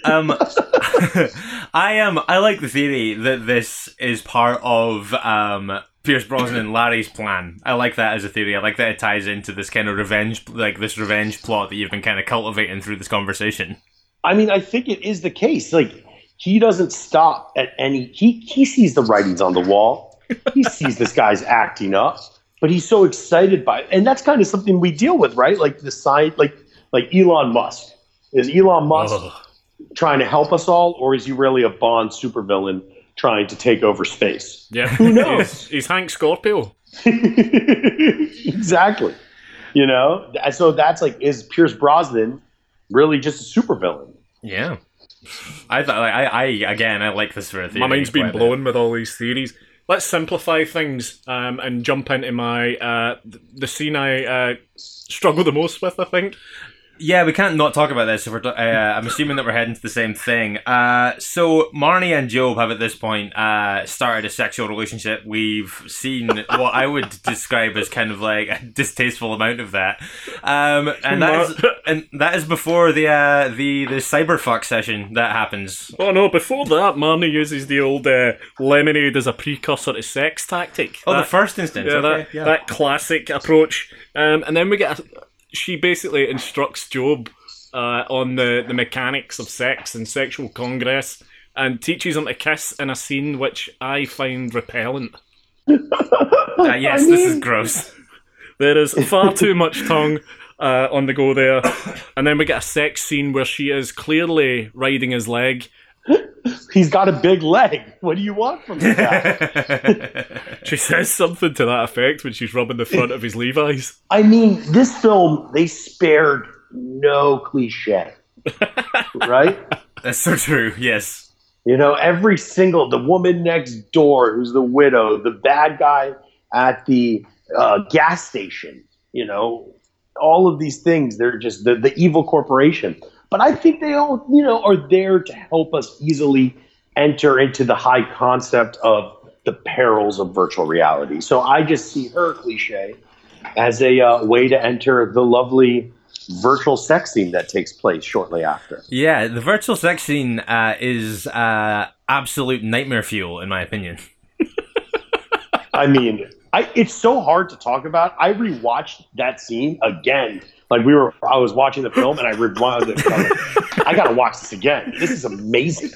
Um, I am. I like the theory that this is part of um, Pierce Brosnan and Larry's plan. I like that as a theory. I like that it ties into this kind of revenge, like this revenge plot that you've been kind of cultivating through this conversation. I mean, I think it is the case. Like, he doesn't stop at any, he, he sees the writings on the wall. He sees this guy's acting up, but he's so excited by it. And that's kind of something we deal with, right? Like the side, like, like Elon Musk. Is Elon Musk Ugh. Trying to help us all, or is he really a Bond supervillain trying to take over space. Yeah. Who knows? He's, he's Hank Scorpio. exactly. You know, so that's like, is Pierce Brosnan really just a supervillain? Yeah. I thought I, I again I like this sort of theory. My mind's been quite a bit. blown with all these theories. Let's simplify things um, and jump into my uh, the scene I uh, struggle the most with. I think. Yeah, we can't not talk about this. If we're, uh, I'm assuming that we're heading to the same thing. Uh, so Marnie and Job have at this point uh, started a sexual relationship. We've seen what I would describe as kind of like a distasteful amount of that, um, and that is and that is before the uh, the the cyberfuck session that happens. Oh no! Before that, Marnie uses the old uh, lemonade as a precursor to sex tactic. Oh, the first instance. yeah, okay, that yeah. that classic approach. Um, and then we get a, she basically instructs Job uh, on the the mechanics of sex and sexual congress, and teaches him to kiss in a scene which I find repellent. Uh, yes, I this is gross. There is far too much tongue uh, on the go there, and then we get a sex scene where she is clearly riding his leg. He's got a big leg. What do you want from the guy? She says something to that effect when she's rubbing the front of his Levi's. I mean, this film, they spared no cliche, right? That's so true. Yes. You know, every single, the woman next door who's the widow, the bad guy at the uh, gas station, you know, all of these things, they're just the, the evil corporation. But I think they all, you know, are there to help us easily enter into the high concept of the perils of virtual reality. So I just see her cliche as a uh, way to enter the lovely virtual sex scene that takes place shortly after. Yeah, the virtual sex scene uh, is uh, absolute nightmare fuel, in my opinion. I mean, I, it's so hard to talk about. I rewatched that scene again. Like we were, I was watching the film and I rewound it. Like, I gotta watch this again. This is amazing.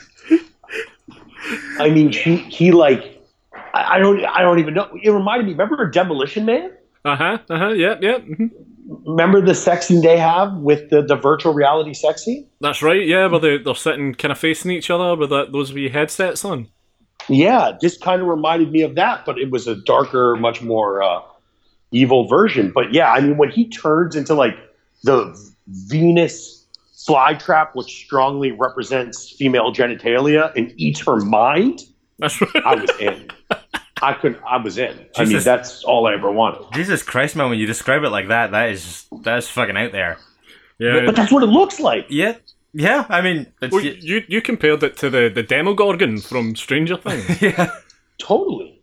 I mean, she, he like, I, I don't, I don't even know. It reminded me. Remember Demolition Man? Uh huh. Uh huh. Yep. Yep. mhm. Remember the sex scene they have with the, the virtual reality sex scene? That's right. Yeah, where they they're sitting kind of facing each other with that, those wee headsets on. Yeah, just kind of reminded me of that, but it was a darker, much more uh, evil version. But yeah, I mean, when he turns into like the Venus flytrap, which strongly represents female genitalia, and eats her mind, That's right. I was in. I could. I was in. I mean, that's all I ever wanted. Jesus Christ, man! When you describe it like that, that is that is fucking out there. Yeah. But that's what it looks like. Yeah, yeah. I mean, it's, Well, you you compared it to the the Demogorgon from Stranger Things. yeah. Totally.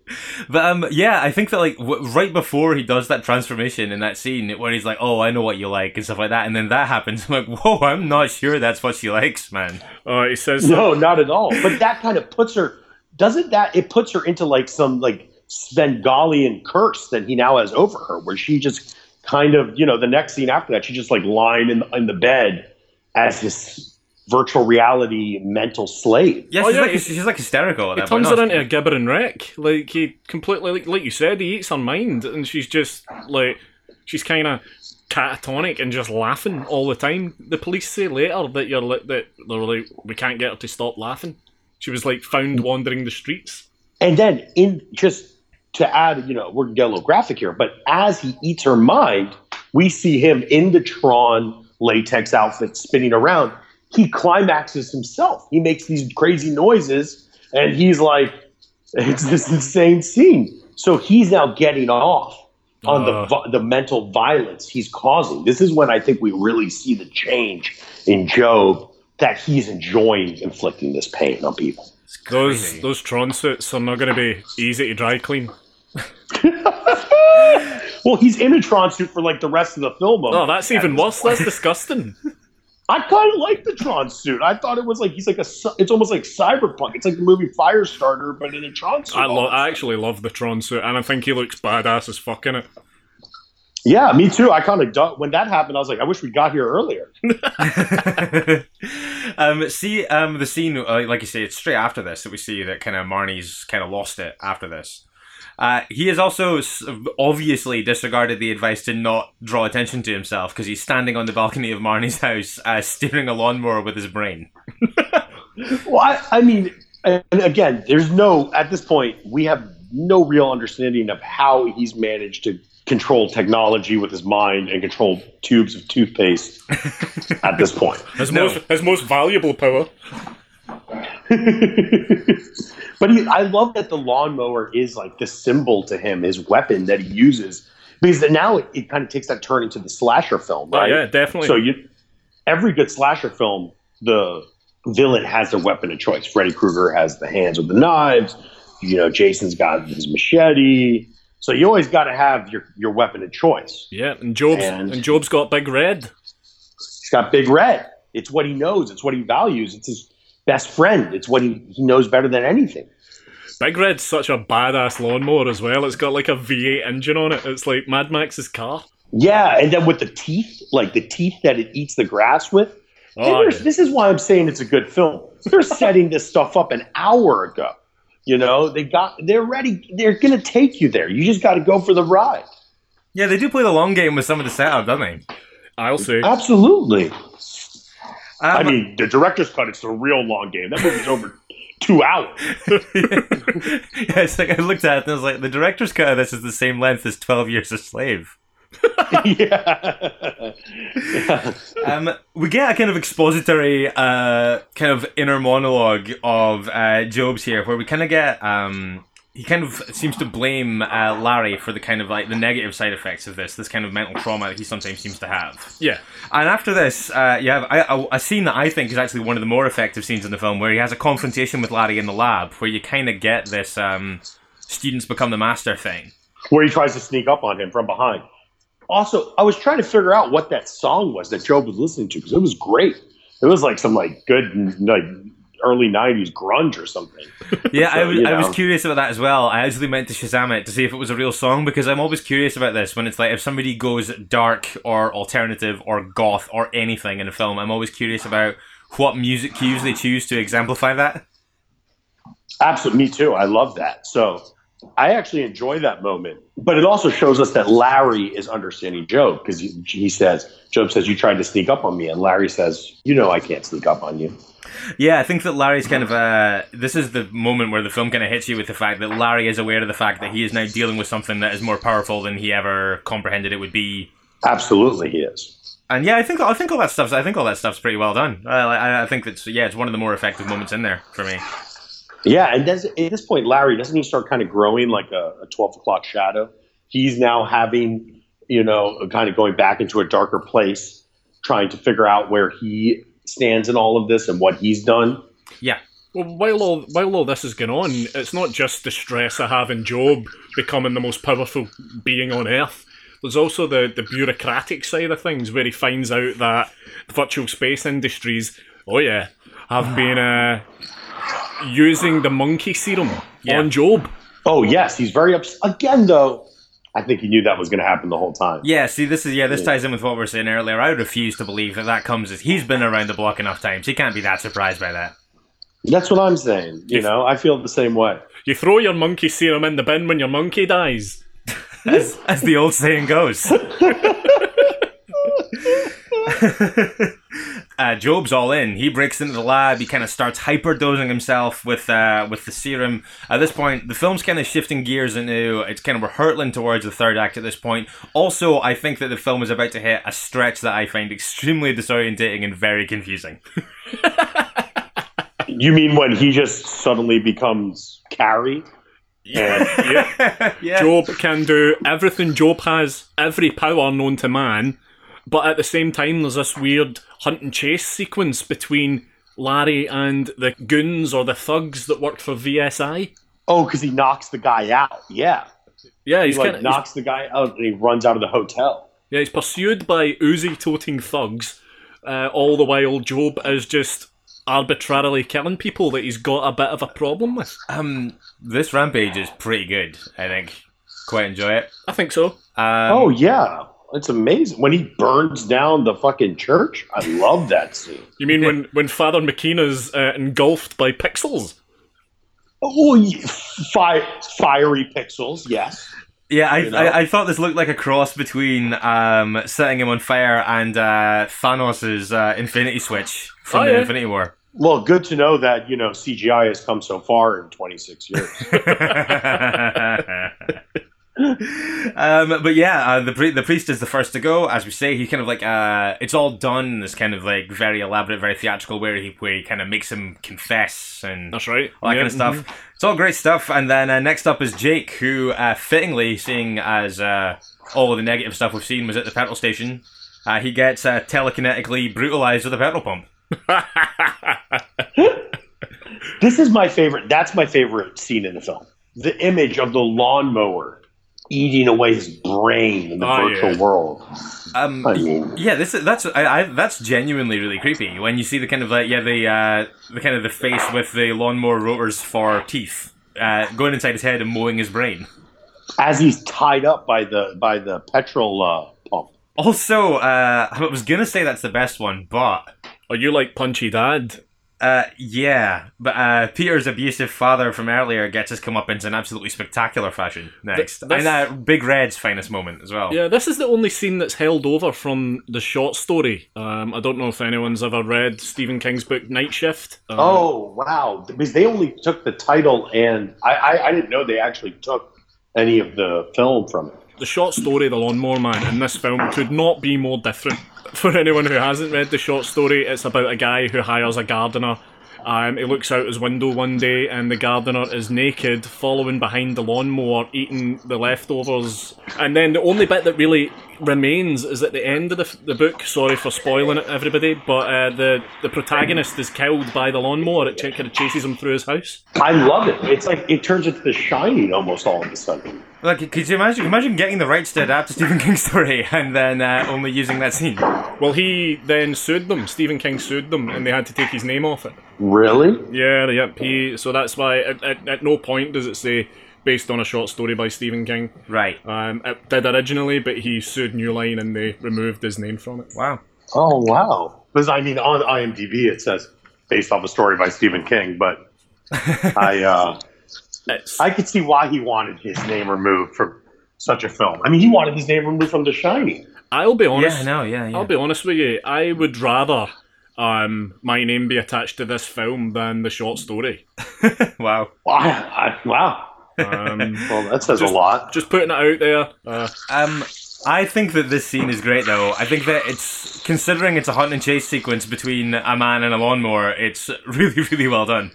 But um, yeah, I think that like w- right before he does that transformation in that scene where he's like, "Oh, I know what you like" and stuff like that, and then that happens. I'm like, "Whoa, I'm not sure that's what she likes, man." uh, he says, No, not at all. But that kind of puts her. Doesn't that? It puts her into like some like Svengalian curse that he now has over her, where she just kind of, you know, the next scene after that, she's just like lying in in the bed as this virtual reality mental slave. Yeah, Oh, she's yeah, like he- she's like hysterical. At he that turns her into a gibbering wreck. Like he completely, like, like you said, he eats her mind, and she's just like she's kind of catatonic and just laughing all the time. The police say later that you're li- that they're like we can't get her to stop laughing. She was like found wandering the streets. And then in just to add, you know, we're gonna get a little graphic here, but as he eats her mind, we see him in the Tron latex outfit spinning around. He climaxes himself. He makes these crazy noises, and he's like, it's this insane scene. So he's now getting off on the Uh. vi- the mental violence he's causing. This is when I think we really see the change in Job that he's enjoying inflicting this pain on people. Those crazy. those Tron suits are not going to be easy to dry clean. Well, he's in a Tron suit for like the rest of the film. Oh, that's even worse. That's disgusting. I kind of like the Tron suit. I thought it was like he's like a. It's almost like cyberpunk. It's like the movie Firestarter, but in a Tron suit. I, lo- I actually love the Tron suit, and I think he looks badass as fuck in it. Yeah, me too. I kind of when that happened, I was like, I wish we got here earlier. um, see, um, the scene, uh, like you say, it's straight after this that we see that kind of Marnie's kind of lost it after this. Uh, he has also obviously disregarded the advice to not draw attention to himself because he's standing on the balcony of Marnie's house, uh, steering a lawnmower with his brain. Well, I, I mean, and again, there's no at this point we have no real understanding of how he's managed to control technology with his mind and control tubes of toothpaste at this point. His No. most his most valuable power. but he, I love that the lawnmower is like the symbol to him, his weapon that he uses, because now it, it kind of takes that turn into the slasher film, Oh, right? yeah, definitely. So you, every good slasher film, the villain has their weapon of choice. Freddy Krueger has the hands with the knives. You know, Jason's got his machete. So you always got to have your, your weapon of choice. yeah, and Job's And- and, Job's got Big Red. He's got Big Red. It's what he knows. It's what he values. It's his best friend. It's what he, he knows better than anything. Big Red's such a badass lawnmower as well. It's got like a V8 engine on it. It's like Mad Max's car. Yeah, and then with the teeth, like the teeth that it eats the grass with. Oh, yeah. This is why I'm saying it's a good film. They're setting this stuff up an hour ago. You know, they got they're ready. They're gonna take you there. You just got to go for the ride. Yeah, they do play the long game with some of the setup, don't they? I'll say. Absolutely. I mean, the director's cut. It's the real long game. That movie's over two hours. yeah, it's like I looked at it and I was like, the director's cut of this is the same length as Twelve Years a Slave. yeah. yeah. Um, we get a kind of expository, uh, kind of inner monologue of uh, Job's here, where we kind of get um, he kind of seems to blame uh, Larry for the kind of like the negative side effects of this, this kind of mental trauma that he sometimes seems to have. Yeah. And after this, uh, you have a, a, a scene that I think is actually one of the more effective scenes in the film, where he has a confrontation with Larry in the lab, where you kind of get this um, students become the master thing. Where he tries to sneak up on him from behind. Also, I was trying to figure out what that song was that Job was listening to because it was great. It was like some like good like early '90s grunge or something. Yeah, I was, you I was curious about that as well. I actually meant to Shazam it to see if it was a real song because I'm always curious about this when it's like if somebody goes dark or alternative or goth or anything in a film, I'm always curious about what music cues they choose to exemplify that. Absolutely, me too. I love that. So I actually enjoy that moment. But it also shows us that Larry is understanding Job because he, he says, Job says, You tried to sneak up on me. And Larry says, You know, I can't sneak up on you. Yeah, I think that Larry's kind of uh this is the moment where the film kind of hits you with the fact that Larry is aware of the fact that he is now dealing with something that is more powerful than he ever comprehended it would be. Absolutely, he is. And yeah, I think I think all that stuff's I think all that stuff's pretty well done. I, I, I think that's yeah, it's one of the more effective moments in there for me. Yeah. And does, at this point, Larry, doesn't he start kind of growing like a, a 12 o'clock shadow? He's now having, you know, kind of going back into a darker place, trying to figure out where he stands in all of this and what he's done. Yeah. Well, while all while all this is going on, it's not just the stress of having Job becoming the most powerful being on Earth. There's also the, the bureaucratic side of things where he finds out that the virtual space industries, oh yeah, have been uh, using the monkey serum Yeah. on Job. Oh, yes. He's very upset. Again, though, I think he knew that was going to happen the whole time. Yeah, see, this is yeah, this ties in with what we were saying earlier. I refuse to believe that that comes as he's been around the block enough times. He can't be that surprised by that. That's what I'm saying. You know, I feel the same way. You throw your monkey serum in the bin when your monkey dies. As, as the old saying goes. uh, Job's all in. He breaks into the lab. He kind of starts hyperdosing himself with uh, with the serum. At this point, the film's kind of shifting gears into it's kind of we're hurtling towards the third act at this point. Also, I think that the film is about to hit a stretch that I find extremely disorientating and very confusing. You mean when he just suddenly becomes Carrie? And Yeah. yeah. Job can do everything Job has, every power known to man, but at the same time, there's this weird hunt and chase sequence between Larry and the goons or the thugs that work for VSI. oh, because he knocks the guy out. Yeah, Yeah, he he's like kind knocks the guy out and he runs out of the hotel. yeah, he's pursued by Uzi toting thugs, uh, all the while Job is just arbitrarily killing people that he's got a bit of a problem with. Um, this rampage is pretty good. I think. Quite enjoy it. I think so. Um, oh yeah, it's amazing when he burns down the fucking church. I love that scene. You mean when, when Father McKeena's uh, engulfed by pixels? Oh, yeah, fi- fiery pixels. Yes. Yeah, I, You know? I I thought this looked like a cross between um, setting him on fire and uh, Thanos' uh, Infinity Switch from Oh, the yeah. Infinity War. Well, good to know that you know CGI has come so far in 26 years. um, but yeah, uh, the pri- the priest is the first to go. As we say, he kind of like uh, it's all done in this kind of like very elaborate, very theatrical way. He where he kind of makes him confess and That's right. all that Yeah, kind of stuff. It's all great stuff. And then uh, next up is Jake, who uh, fittingly, seeing as uh, all of the negative stuff we've seen was at the petrol station, uh, he gets uh, telekinetically brutalized with a petrol pump. this is my favorite. That's my favorite scene in the film. The image of the lawnmower eating away his brain in the Oh, virtual yeah. world. Um, I mean, Yeah, this is that's I, I that's genuinely really creepy when you see the kind of like yeah the uh, the kind of the face with the lawnmower rotors for teeth uh, going inside his head and mowing his brain. as he's tied up by the by the petrol uh, pump. Also, uh, I was gonna say that's the best one, but Are you like Punchy Dad? Uh, yeah, but uh, Peter's abusive father from earlier gets his comeuppance in an absolutely spectacular fashion next, Th- and uh, Big Red's finest moment as well. Yeah, this is the only scene that's held over from the short story. Um, I don't know if anyone's ever read Stephen King's book Night Shift. Um, Oh wow! Because they only took the title, and I, I, I didn't know they actually took any of the film from it. the short story, The Lawnmower Man, in this film could not be more different. For anyone who hasn't read the short story, it's about a guy who hires a gardener. Um, he looks out his window one day and the gardener is naked, following behind the lawnmower, eating the leftovers. And then the only bit that really remains is at the end of the, the book. Sorry for spoiling it, everybody, but uh, the the protagonist is killed by the lawnmower. It ch- kind of chases him through his house. I love it. It's like it turns into The Shining almost all of a sudden. Like, could you imagine? Imagine getting the rights to adapt a Stephen King story and then uh, only using that scene. Well, he then sued them. Stephen King sued them, and they had to take his name off it. Really? Yeah, yep. He so that's why at, at, at no point does it say based on a short story by Stephen King. Right. Um, it did originally, but he sued New Line and they removed his name from it. Wow. Oh wow! Because I mean, on IMDb it says based off a story by Stephen King, but I uh, It's, I could see why he wanted his name removed from such a film. I mean, he wanted his name removed from The Shining. I'll be honest. Yeah, no, yeah, yeah. I'll be honest with you. I would rather um, my name be attached to this film than the short story. wow. Wow! I, wow. Um, Well, that says Just- a lot. just putting it out there. Uh, Um, I think that this scene is great, though. I think that it's considering it's a hunt and chase sequence between a man and a lawnmower. It's really, really well done.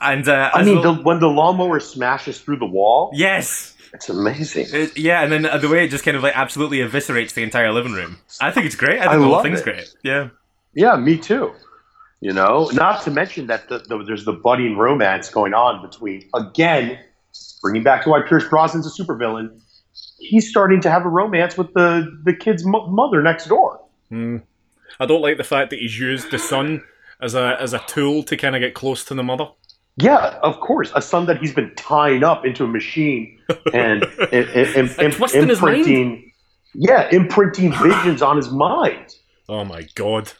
And uh, I mean, well- the, when the lawnmower smashes through the wall, yes, it's amazing. It- yeah, and then uh, the way it just kind of like absolutely eviscerates the entire living room. I think it's great. I think I the whole thing's it. great. Yeah. Yeah, me too. You know, not to mention that the, the, there's the budding romance going on between, again, bringing back to why Pierce Brosnan's a supervillain. He's starting to have a romance with the, the kid's mo- mother next door. I don't like the fact that he's used the son as a as a tool to kind of get close to the mother. Yeah, of course. A son that he's been tying up into a machine and, and, and, and, twisting his mind. imprinting. Yeah, imprinting visions on his mind. Oh my god.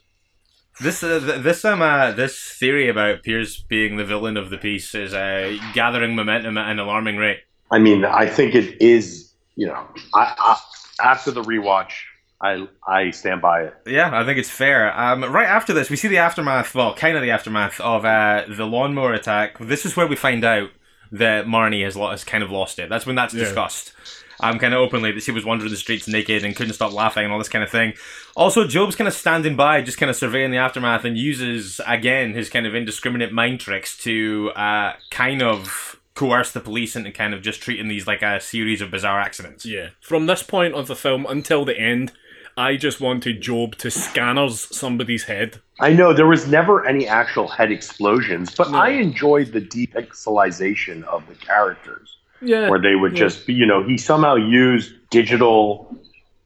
This uh, this um uh, this theory about Pierce being the villain of the piece is uh, gathering momentum at an alarming rate. I mean, I think it is. You know, I, I after the rewatch, I I stand by it. Yeah, I think it's fair. Um, right after this, we see the aftermath. Well, kind of the aftermath of uh, the lawnmower attack. This is where we find out that Marnie has, lo- has kind of lost it. That's when that's Yeah. discussed. Um, kind of openly that she was wandering the streets naked and couldn't stop laughing and all this kind of thing. Also, Job's kind of standing by, just kind of surveying the aftermath, and uses again his kind of indiscriminate mind tricks to uh, kind of coerce the police into kind of just treating these like a series of bizarre accidents. Yeah. From this point of the film until the end, I just wanted Job to scanners somebody's head. I know there was never any actual head explosions, but I enjoyed the depixelization of the characters, Yeah. where they would Yeah. just, be, you know, he somehow used digital,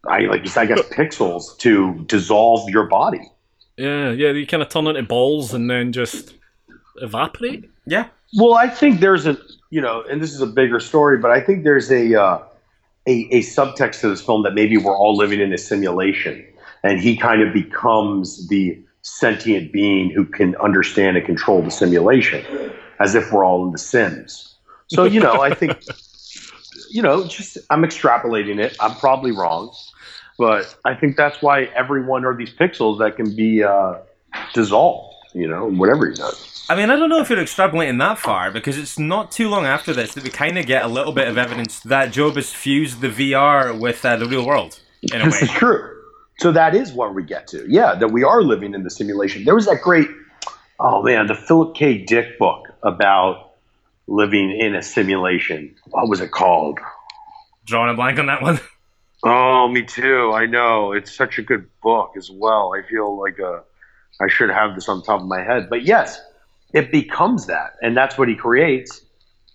I like, I guess, pixels to dissolve your body. Yeah, yeah, you kind of turn into balls and then just evaporate. Yeah. Well, I think there's a, you know, and this is a bigger story, but I think there's a, uh, a, a subtext to this film that maybe we're all living in a simulation, and he kind of becomes the sentient being who can understand and control the simulation, as if we're all in The Sims. So, you know, I think, you know, just I'm extrapolating it. I'm probably wrong, but I think that's why everyone are these pixels that can be uh, dissolved. You know, whatever he does. I mean, I don't know if you're extrapolating that far because it's not too long after this that we kind of get a little bit of evidence that Job has fused the VR with uh, the real world in a This way. is true. So that is what we get to. Yeah, that we are living in the simulation. There was that great, oh man, the Philip K. Dick book about living in a simulation. What was it called? Drawing a blank on that one. Oh, me too. I know. It's such a good book as well. I feel like uh, I should have this on top of my head. But yes, it becomes that. And that's what he creates.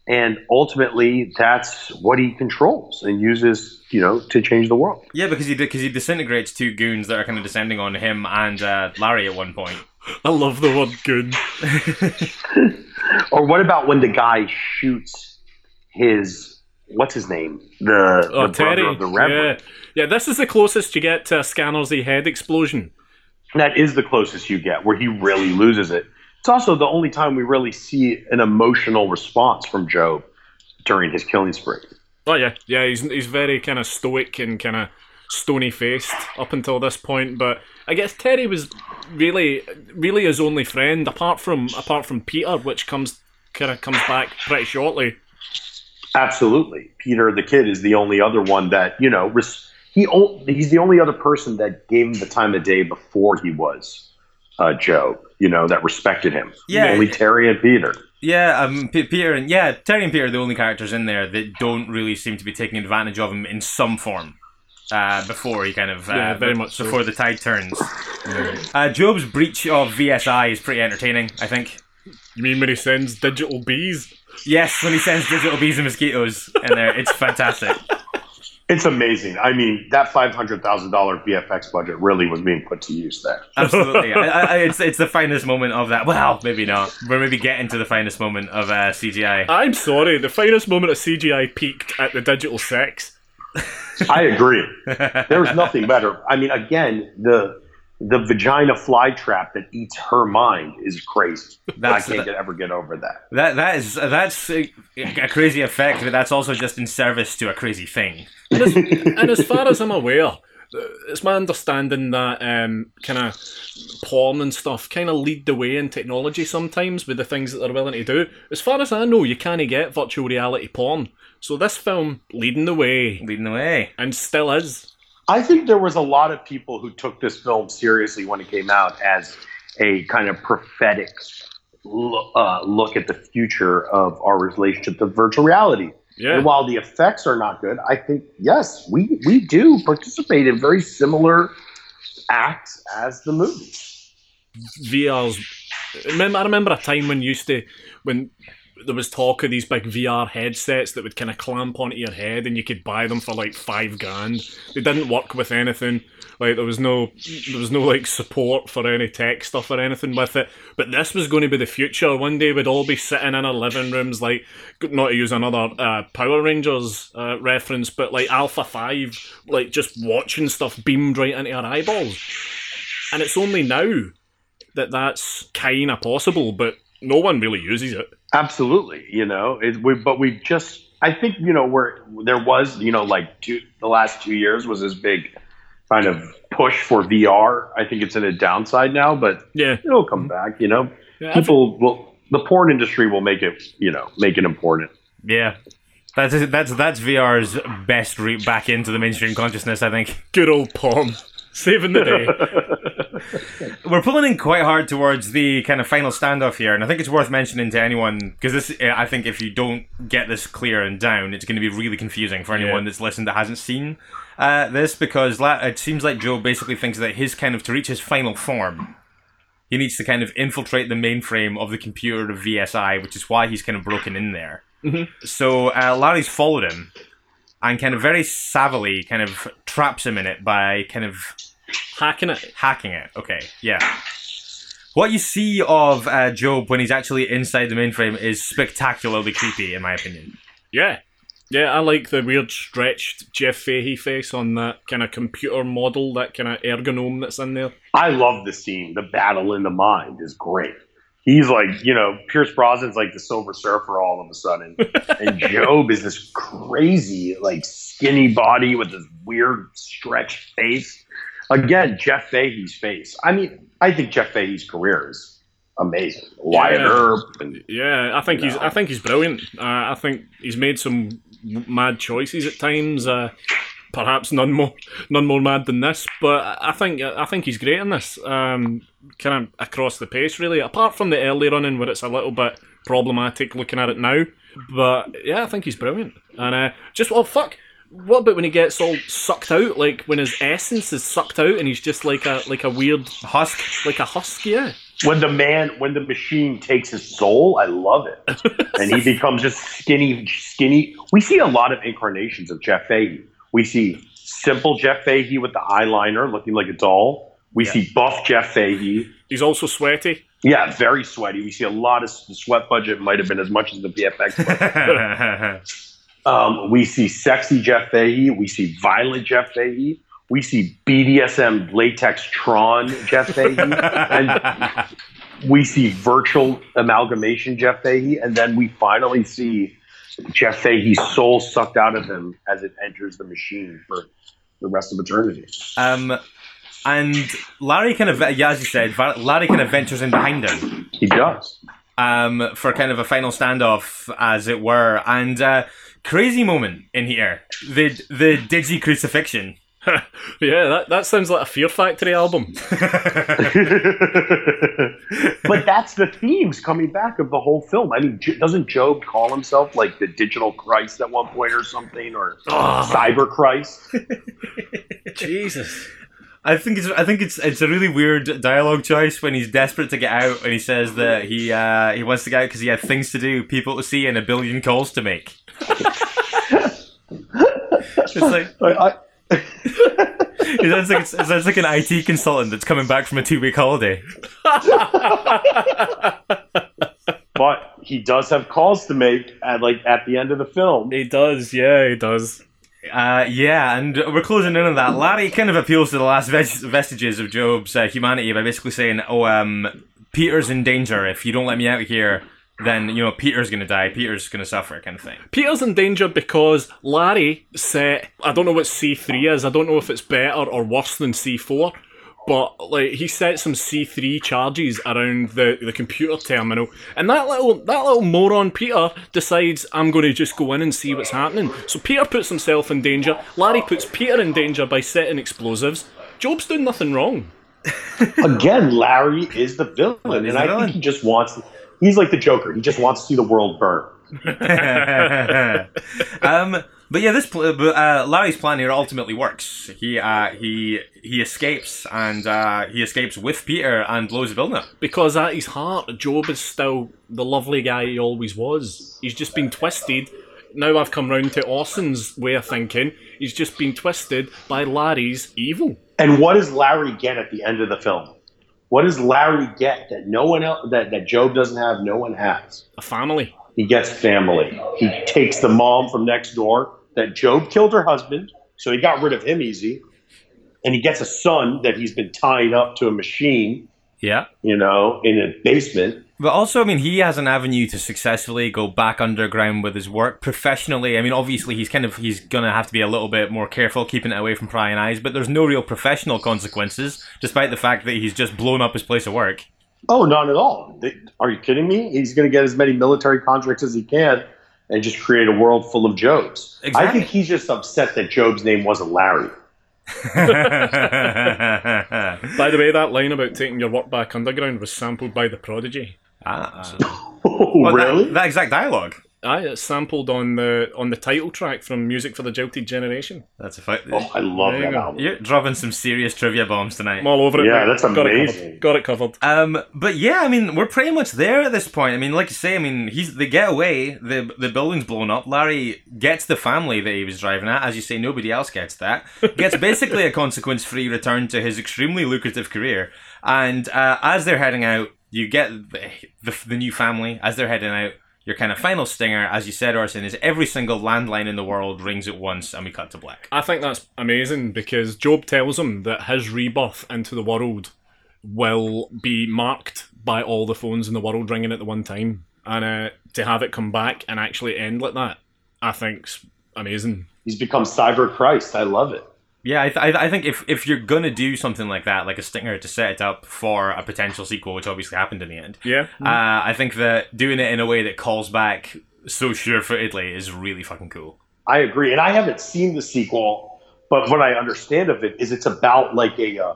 And ultimately, that's what he controls and uses, you know, to change the world. Yeah, because he because he disintegrates two goons that are kind of descending on him and uh, Larry at one point. I love the one goon. Or what about when the guy shoots his, what's his name? The, Oh, the Terry. brother of the Reverend. Yeah. yeah, this is the closest you get to a Scannersy head explosion. That is the closest you get where he really loses it. It's also the only time we really see an emotional response from Job during his killing spree. Oh yeah, yeah. He's he's very kind of stoic and kind of stony faced up until this point, but I guess Terry was really really his only friend apart from apart from Peter, which comes kind of comes back pretty shortly. Absolutely, Peter the kid is the only other one that you know. Res- he he's the only other person that gave him the time of day before he was uh, Job. You know that respected him. Yeah. only Terry and Peter. Yeah, um, P- Peter and yeah, Terry and Peter are the only characters in there that don't really seem to be taking advantage of him in some form. Uh, before he kind of uh, Yeah, very much so. before the tide turns. Uh, Job's breach of VSI is pretty entertaining, I think. You mean when he sends digital bees? Yes, when he sends digital bees and mosquitoes in there, it's fantastic. It's amazing. I mean, that five hundred thousand dollar VFX budget really was being put to use there. Absolutely, I, I, it's it's the finest moment of that. Well, maybe not. We're maybe getting to the finest moment of uh, CGI. I'm sorry, the finest moment of CGI peaked at the digital sex. I agree. There's nothing better. I mean, again, the the vagina fly trap that eats her mind is crazy. That's- I can't get, ever get over that. That that is that's a, a crazy effect, but that's also just in service to a crazy thing. And as, and as far as I'm aware, uh, it's my understanding that um, kind of porn and stuff kind of lead the way in technology sometimes with the things that they're willing to do. As far as I know, you can't get virtual reality porn. So this film leading the way Leading the way. and still is. I think there was a lot of people who took this film seriously when it came out as a kind of prophetic lo- uh, look at the future of our relationship to virtual reality. Yeah. And while the effects are not good, I think yes, we we do participate in very similar acts as the movie. VR's. I remember a time when you used to when there was talk of these big VR headsets that would kind of clamp onto your head, and you could buy them for like five grand. They didn't work with anything. Like there was no, there was no like support for any tech stuff or anything with it. But this was going to be the future. One day we'd all be sitting in our living rooms, like not to use another uh, Power Rangers uh, reference, but like Alpha Five, like just watching stuff beamed right into our eyeballs. And it's only now that that's kind of possible, but no one really uses it. Absolutely, you know, it, we, but we just, I think, you know, where there was, you know, like two, the last two years was this big kind of push for VR. I think it's in a downside now, but Yeah, it'll come mm-hmm. back. You know, yeah I've- people will, the porn industry will make it, you know, make it important. Yeah. That's that's that's VR's best route back into the mainstream consciousness. I think good old porn, saving the day. we're pulling in quite hard towards the kind of final standoff here, and I think it's worth mentioning to anyone because this. I think if you don't get this clear and down, it's going to be really confusing for anyone Yeah. that's listened that hasn't seen uh, this because la- it seems like Joe basically thinks that his kind of to reach his final form. He needs to kind of infiltrate the mainframe of the computer of VSI, which is why he's kind of broken in there. So uh, Larry's followed him and kind of very savvily kind of traps him in it by kind of Hacking it. hacking it. Okay, yeah. What you see of uh, Job when he's actually inside the mainframe is spectacularly creepy, in my opinion. Yeah. Yeah, I like the weird stretched Jeff Fahey face on that kind of computer model, that kind of ergonome that's in there. I love the scene. The battle in the mind is great. He's like, you know, Pierce Brosnan's like the Silver Surfer all of a sudden, and Job is this crazy, like skinny body with this weird stretched face. Again, Jeff Fahey's face. I mean, I think Jeff Fahey's career is amazing. Wyatt Yeah. Earp and Yeah, I think he's. I think he's brilliant. Uh, I think he's made some mad choices at times. Uh, perhaps none more, none more mad than this. But I think I think he's great in this. Um, kind of across the pace, really. Apart from the early running where it's a little bit problematic looking at it now. But yeah, I think he's brilliant. And uh, just well, fuck. What about when he gets all sucked out? Like when his essence is sucked out and he's just like a like a weird Husk. like a husk. Yeah. when the man when the machine takes his soul, I love it. and he becomes just skinny skinny. We see a lot of incarnations of Jeff Fahey. We see simple Jeff Fahey with the eyeliner looking like a doll. We see buff Jeff Fahey. He's also sweaty. Yeah, very sweaty. We see a lot of the sweat budget might have been as much as the VFX budget. Um, we see sexy Jeff Fahey. We see violent Jeff Fahey. We see BDSM latex Tron Jeff Fahey. and we see virtual amalgamation Jeff Fahey. And then we finally see Jeff Fahey's soul sucked out of him as it enters the machine for the rest of eternity. um, and Larry kind of, yeah, as you said, Larry kind of ventures in behind him. He does. um, for kind of a final standoff, as it were. And uh, crazy moment in here the the digi crucifixion. Yeah, that, that sounds like a Fear Factory album. but that's the themes coming back of the whole film. I mean, doesn't Job call himself like the digital Christ at one point or something, or cyber Christ? Jesus. I think it's I think it's it's a really weird dialogue choice when he's desperate to get out and he says that he uh, he wants to get out because he had things to do, people to see, and a billion calls to make. it's like I, I, it sounds like it sounds like an IT consultant that's coming back from a two week holiday. but he does have calls to make at like at the end of the film. He does, yeah, he does. Uh, yeah, and we're closing in on that. Larry kind of appeals to the last vest- vestiges of Job's uh, humanity by basically saying, "Oh, um, Peter's in danger. If you don't let me out of here, then you know Peter's gonna die. Peter's gonna suffer," kind of thing. Peter's in danger because Larry set. I don't know what C3 is. I don't know if it's better or worse than C4. But like he set some C3 charges around the, the computer terminal, and that little that little moron Peter decides I'm going to just go in and see what's happening. So Peter puts himself in danger. Larry puts Peter in danger by setting explosives. Job's doing nothing wrong. Again, Larry is the villain, He's and the I villain. think he just wants. He's like the Joker. He just wants to see the world burn. um, but yeah, this pl- uh, Larry's plan here ultimately works. He uh, he he escapes and uh, he escapes with Peter and blows the building up. Because at his heart, Job is still the lovely guy he always was. He's just been twisted. Now I've come round to Austin's way of thinking. He's just been twisted by Larry's evil. And what does Larry get at the end of the film? What does Larry get that no one else that, that Job doesn't have, no one has? A family. He gets family. He takes the mom from next door that Job killed her husband, so he got rid of him easy. And he gets a son that he's been tying up to a machine, Yeah. you know, in a basement. But also, I mean, he has an avenue to successfully go back underground with his work professionally. I mean, obviously, he's kind of he's gonna have to be a little bit more careful, keeping it away from prying eyes. But there's no real professional consequences, despite the fact that he's just blown up his place of work. Oh, not at all. They- Are you kidding me? He's going to get as many military contracts as he can and just create a world full of Jobs. I think he's just upset that Job's name wasn't Larry. By the way, that line about taking your work back underground was sampled by The Prodigy. Ah, Oh, Well, that- really? That, exact dialogue. Aye, it's sampled on the on the title track from Music for the Jilted Generation. That's a fact. oh, I love There you that go. album. You're dropping some serious trivia bombs tonight. I'm all over it. Yeah, mate. that's Got it amazing. covered. Got it covered. Um, but yeah, I mean, we're pretty much there at this point. I mean, like you say, I mean, he's they get away, the the building's blown up. Larry gets the family that he was driving at. As you say, nobody else gets that. Gets basically a consequence-free return to his extremely lucrative career. And uh, as they're heading out, you get the, the the new family as they're heading out. Your kind of final stinger, as you said, Orson, is every single landline in the world rings at once, and we cut to black. I think that's amazing because Job tells him that his rebirth into the world will be marked by all the phones in the world ringing at the one time, and uh, to have it come back and actually end like that, I think's amazing. He's become Cyber Christ. I love it. Yeah, I, th- I think if, if you're gonna do something like that, like a stinger to set it up for a potential sequel, which obviously happened in the end, Yeah. uh, I think that doing it in a way that calls back so sure-footedly is really fucking cool. I agree, and I haven't seen the sequel, but what I understand of it is it's about like a uh,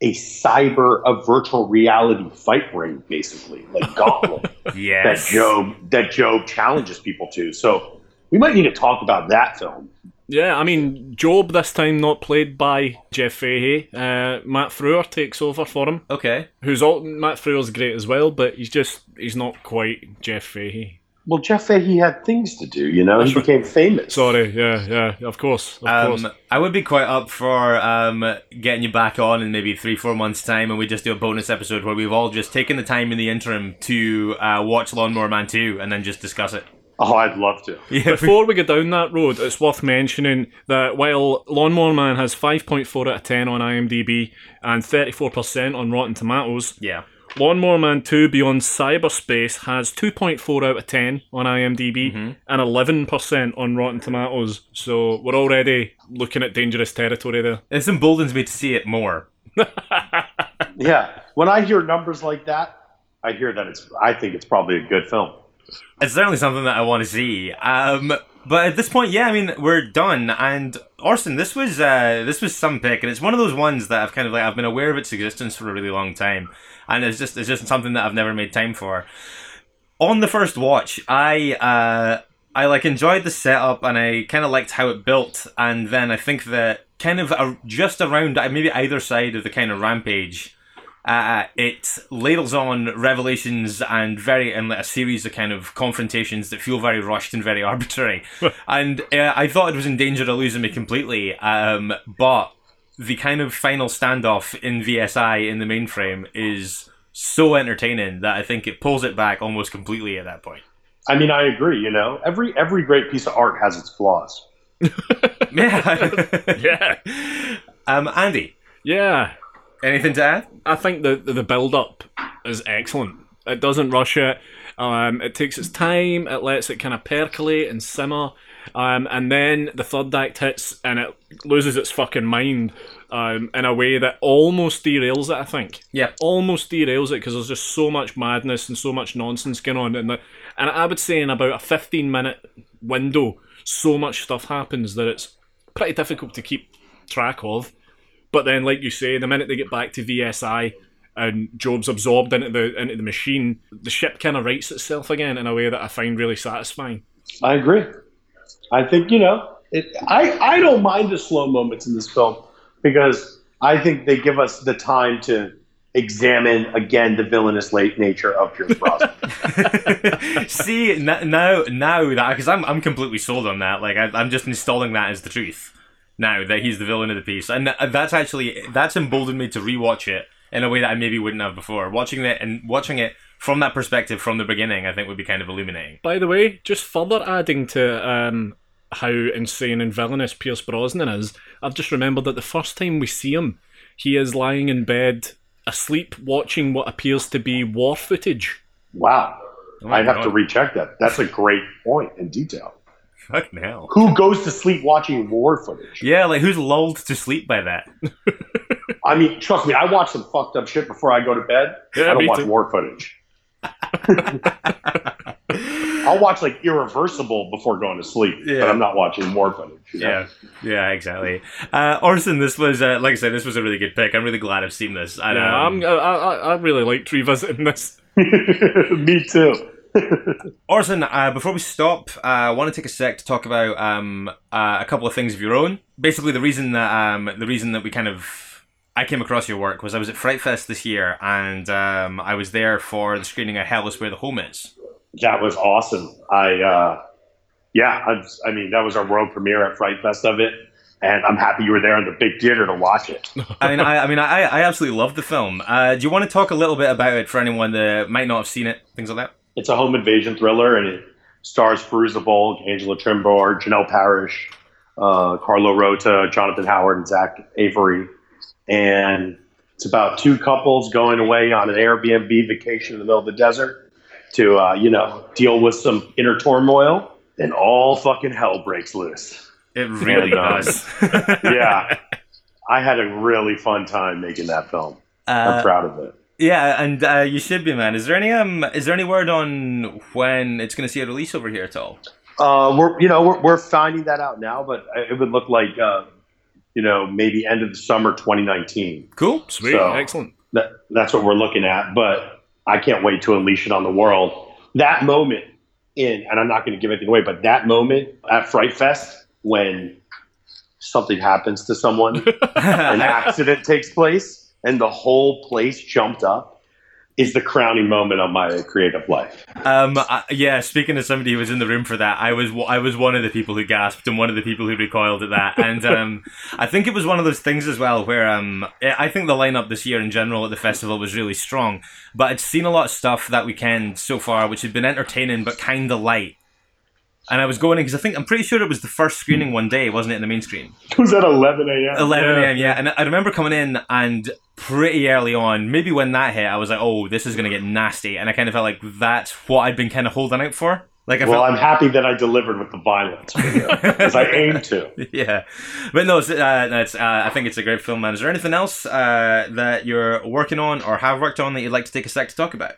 a cyber, a virtual reality fight ring, basically, like Gauntlet Yeah. that Yes. Job that Job challenges people to. So we might need to talk about that film. Yeah, I mean, Job this time not played by Jeff Fahey. Uh, Matt Frewer takes over for him. Okay. Who's all Matt Frewer's great as well, but he's just he's not quite Jeff Fahey. Well, Jeff Fahey had things to do, you know. He became famous. Sorry, yeah, yeah, of course, of Um, course. I would be quite up for um, getting you back on in maybe three, four months' time, and we just do a bonus episode where we've all just taken the time in the interim to uh, watch Lawnmower Man 2 and then just discuss it. Oh, I'd love to. Yeah. Before we go down that road, it's worth mentioning that while Lawnmower Man has 5.4 out of 10 on IMDb and 34% on Rotten Tomatoes, yeah. Lawnmower Man 2 Beyond Cyberspace has 2.4 out of 10 on IMDb Mm-hmm. and 11% on Rotten Tomatoes. So we're already looking at dangerous territory there. This emboldens me to see it more. Yeah, when I hear numbers like that, I hear that it's. I think it's probably a good film. It's certainly something that I want to see. Um, but at this point, yeah, I mean, we're done. And Orson, this was uh, this was some pick, and it's one of those ones that I've kind of like I've been aware of its existence for a really long time, and it's just it's just something that I've never made time for. On the first watch, I uh, I like enjoyed the setup, and I kind of liked how it built, and then I think that kind of just around maybe either side of the kind of rampage uh, it ladles on revelations and very and a series of kind of confrontations that feel very rushed and very arbitrary. and uh, I thought it was in danger of losing me completely. Um, but the kind of final standoff in VSI in the mainframe is so entertaining that I think it pulls it back almost completely at that point. I mean, I agree. You know, every every great piece of art has its flaws. Yeah. Yeah. um, Andy, Yeah. Anything to add? I think the the build up is excellent. It doesn't rush it. Um, it takes its time. It lets it kind of percolate and simmer. Um, and then the third act hits and it loses its fucking mind um, in a way that almost derails it. I think. Yeah. Almost derails it because there's just so much madness and so much nonsense going on. And the, and I would say in about a 15 minute window, so much stuff happens that it's pretty difficult to keep track of. But then, like you say, the minute they get back to VSI and Job's absorbed into the into the machine, the ship kind of rights itself again in a way that I find really satisfying. I agree. I think you know. It, I I don't mind the slow moments in this film because I think they give us the time to examine again the villainous late nature of Pierce Brosnan. See n- now, now that because I'm I'm completely sold on that. Like I, I'm just installing that as the truth now that he's the villain of the piece, and that's actually that's emboldened me to rewatch it in a way that I maybe wouldn't have before. Watching it and watching it from that perspective from the beginning, I think would be kind of illuminating. By the way, just further adding to um, how insane and villainous Pierce Brosnan is, I've just remembered that the first time we see him, he is lying in bed, asleep, watching what appears to be war footage. wow. I'd have to recheck that. That's a great point in detail. Fucking hell. Who goes to sleep watching war footage? Yeah, like who's lulled to sleep by that? I mean, trust me, I watch some fucked up shit before I go to bed. Yeah, I don't watch too. war footage. I'll watch like Irreversible before going to sleep, Yeah. but I'm not watching war footage. you know? Yeah, yeah, exactly. Uh, Orson, this was uh, like I said, this was a really good pick. I'm really glad I've seen this. And, Yeah, um, I'm, I, I, I really liked revisiting this. Me too. Orson, uh, before we stop, uh, I want to take a sec to talk about um, uh, a couple of things of your own. Basically, the reason that um, the reason that we kind of I came across your work was I was at Fright Fest this year, and um, I was there for the screening of Hell is Where the Home Is. That was awesome. I, uh, yeah, I, I mean, that was our world premiere at Fright Fest of it, and I'm happy you were there in the big theater to watch it. I mean, I, I mean, I, I absolutely loved the film. Uh, do you want to talk a little bit about it for anyone that might not have seen it, things like that? It's a home invasion thriller, and it stars Perusa Volk, Angela Trimbur, Janel Parrish, uh, Carlo Rota, Jonathan Howard, and Zach Avery. And it's about two couples going away on an Airbnb vacation in the middle of the desert to, uh, you know, deal with some inner turmoil. And all fucking hell breaks loose. It really um, does. yeah. I had a really fun time making that film. Uh, I'm proud of it. Yeah, and uh, you should be, man. Is there any um, is there any word on when it's going to see a release over here at all? Uh, we're you know we're, we're finding that out now, but it would look like uh, you know maybe end of the summer 2019. Cool. Sweet, So- excellent. That that's what we're looking at. But I can't wait to unleash it on the world. That moment in, and I'm not going to give anything away, but that moment at Fright Fest when something happens to someone, an accident takes place, and the whole place jumped up. Is the crowning moment of my creative life. Um, I, yeah, speaking to somebody who was in the room for that, I was I was one of the people who gasped and one of the people who recoiled at that, and um, I think it was one of those things as well where um, I think the lineup this year in general at the festival was really strong, but I'd seen a lot of stuff that weekend so far which had been entertaining but kind of light, and I was going in because I think I'm pretty sure it was the first screening one day, wasn't it, in the main screen? It was at 11 a.m. 11 a.m. Yeah, and I remember coming in and pretty early on, maybe when that hit, I was like, "Oh, this is gonna get nasty," and I kind of felt like that's what I'd been kind of holding out for. Like I Well, felt, I'm happy that I delivered with the violence because I aim to. yeah, but no, it's, uh, no, it's, uh, I think it's a great film, man. Is there anything else uh, that you're working on or have worked on that you'd like to take a sec to talk about?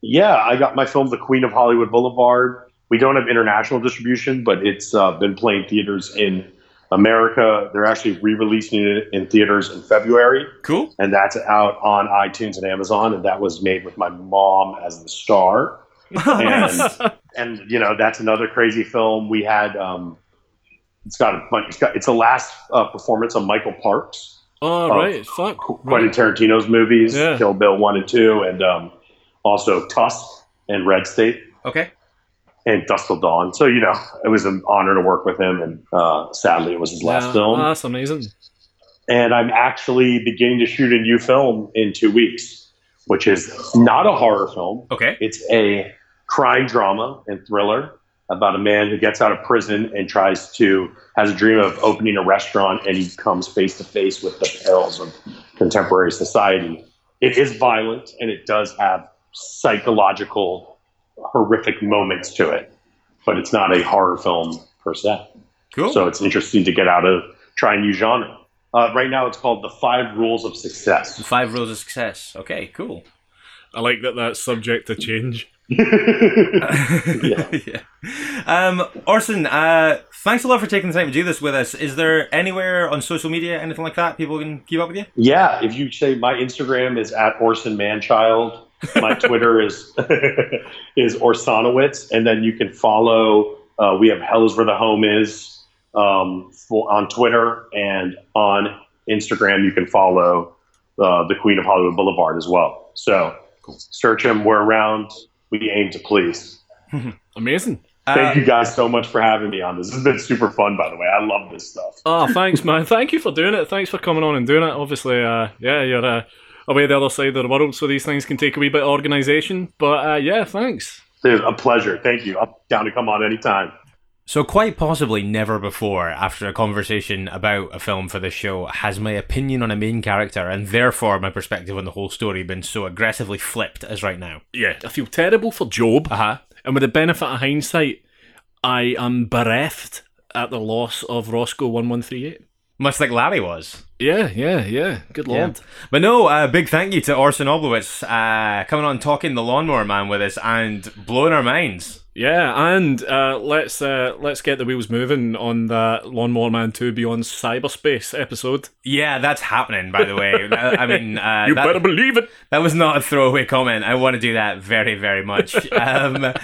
Yeah, I got my film, The Queen of Hollywood Boulevard. We don't have international distribution, but it's uh, been playing theaters in America. They're actually re-releasing it in theaters in February, Cool. and that's out on iTunes and Amazon. And that was made with my mom as the star. and and you know that's another crazy film. We had um, it's got a bunch. It's got it's the last uh, performance of Michael Parks. Oh, right, fuck. Quentin Right. Tarantino's movies, Yeah. Kill Bill one and two, and um, also Tusk and Red State Okay. And Dusk Till Dawn. So you know, it was an honor to work with him, and uh, sadly, it was his last Yeah. film. That's amazing. and I'm actually beginning to shoot a new film in two weeks, which is not a horror film. Okay. It's a crime drama and thriller about a man who gets out of prison and tries to has a dream of opening a restaurant and he comes face to face with the perils of contemporary society. It is violent and it does have psychological horrific moments to it, but it's not a horror film per se. Cool. So it's interesting to get out of try a new genre. Uh, right now, it's called the Five Rules of Success. Five rules of success. Okay. Cool. I like that that's subject to change. Yeah. yeah. Um, Orson, uh, thanks a lot for taking the time to do this with us. Is there anywhere on social media, anything like that, people can keep up with you? Yeah, if you say my Instagram is at Orson Manchild, my Twitter is is Orsanowitz, and then you can follow. Uh, we have Hell is where the home is um, for, on Twitter and on Instagram. You can follow uh, the Queen of Hollywood Boulevard as well. So search them. We're around. We aim to please. Amazing. Thank Uh, you guys so much for having me on this. This has been super fun, by the way. I love this stuff. Oh, thanks, man. Thank you for doing it. Thanks for coming on and doing it. Obviously, uh, yeah, you're uh, away the other side of the world, so these things can take a wee bit of organisation. But uh, yeah, thanks. It's a pleasure. Thank you. I'm down to come on anytime. So, quite possibly never before, after a conversation about a film for this show, has my opinion on a main character and therefore my perspective on the whole story been so aggressively flipped as right now. Yeah, I feel terrible for Job, Uh huh. and with the benefit of hindsight, I am bereft at the loss of Roscoe One One Three Eight. Much like Larry was. Yeah, yeah, yeah. Good lord. But no, uh, big thank you to Orson Oblowitz uh, coming on talking the Lawnmower Man with us and blowing our minds. Yeah, and uh, let's uh, let's get the wheels moving on the Lawnmower Man Two Beyond Cyberspace episode. Yeah, that's happening, by the way. I mean, uh, You that, better believe it. that was not a throwaway comment. I want to do that very, very much. um,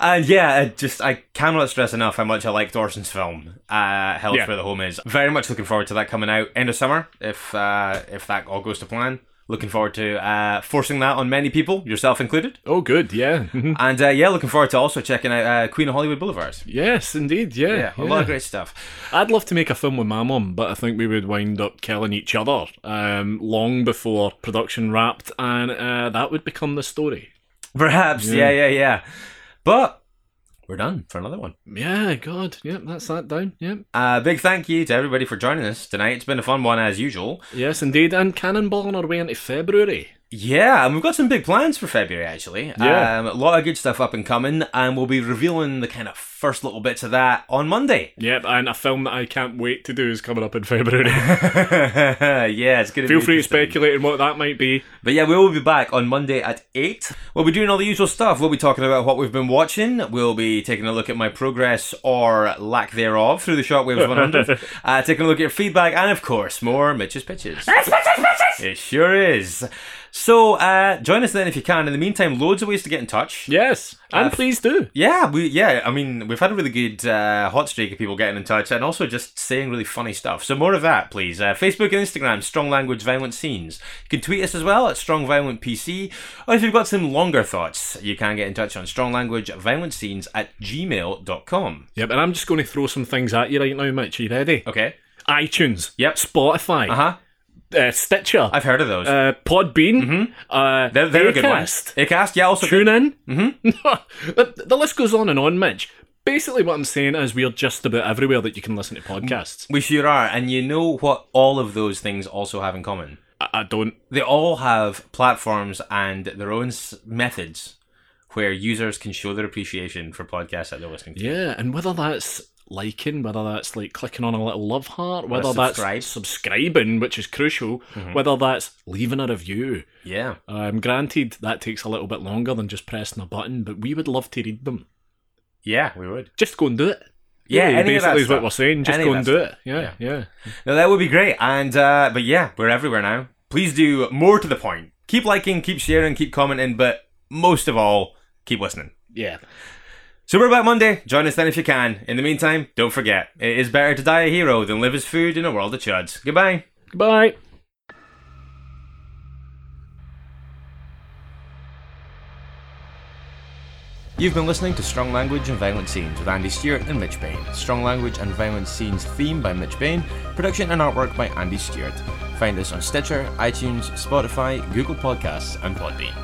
and yeah, I just I cannot stress enough how much I liked Orson's film, uh, Hell's Yeah. Where the Home Is. Very much looking forward to that coming out end of summer, if uh, if that all goes to plan. Looking forward to uh, forcing that on many people, yourself included. Oh, good. Yeah. And uh, yeah, looking forward to also checking out uh, Queen of Hollywood Boulevard. yes, indeed. Yeah. Yeah, a lot of great stuff. I'd love to make a film with my mum, but I think we would wind up killing each other um, long before production wrapped, and uh, that would become the story. Perhaps, yeah, yeah, yeah. But we're done for another one. Yeah, God. Yep, that's that down. Yep. Uh, big thank you to everybody for joining us tonight. It's been a fun one as usual. Yes, indeed. And Cannonball on our way into February. Yeah, and we've got some big plans for February actually. Yeah. Um, a lot of good stuff up and coming, and we'll be revealing the kind of first little bits of that on Monday. Yep, and a film that I can't wait to do is coming up in February. yeah, it's going to Feel free to speculate on what that might be. But yeah, we will be back on Monday at 8. We'll be doing all the usual stuff. We'll be talking about what we've been watching. We'll be taking a look at my progress or lack thereof through the Shockwaves 100. uh, taking a look at your feedback and, of course, more Mitch's Pitches. It sure is. So uh, join us then if you can. In the meantime, loads of ways to get in touch. Yes, and Uh, please do. Yeah, we yeah. I mean, we've had a really good uh, hot streak of people getting in touch, and also just saying really funny stuff. So more of that, please. Uh, Facebook and Instagram, Strong Language Violent Scenes. You can tweet us as well at Strong Violent PC, or if you've got some longer thoughts, you can get in touch on Strong Language Violent Scenes at gmail.com. Yep, and I'm just going to throw some things at you right now, Mitch. Are you ready? Okay. iTunes. Yep. Spotify. Uh huh. Uh, Stitcher. I've heard of those. uh, Podbean. Uh, they're they're a good one. Acast, yeah, also good. Tune in. Mm-hmm. the, the list goes on and on, Mitch. Basically, what I'm saying is we're just about everywhere that you can listen to podcasts. We sure are, and you know what? All of those things also have in common. I, I don't. they all have platforms and their own s- methods where users can show their appreciation for podcasts that they're listening to. Yeah, and whether that's liking, whether that's like clicking on a little love heart, whether that's subscribe. subscribing, which is crucial, whether that's leaving a review. Yeah. Um, granted, that takes a little bit longer than just pressing a button, but we would love to read them. Yeah, we would. Just go and do it. Yeah, Really, any of that basically is what we're saying. Just Any go and do it. stuff. Yeah, yeah. No, that would be great. And uh but yeah, we're everywhere now. Please do more to the point. Keep liking, keep sharing, keep commenting, but most of all, keep listening. Yeah. So we're Monday. Join us then if you can. In the meantime, don't forget, it is better to die a hero than live as food in a world of chuds. Goodbye. Goodbye. You've been listening to Strong Language and Violent Scenes with Andy Stewart and Mitch Bain. Strong Language and Violent Scenes theme by Mitch Bain, production and artwork by Andy Stewart. Find us on Stitcher, iTunes, Spotify, Google Podcasts, and Podbean.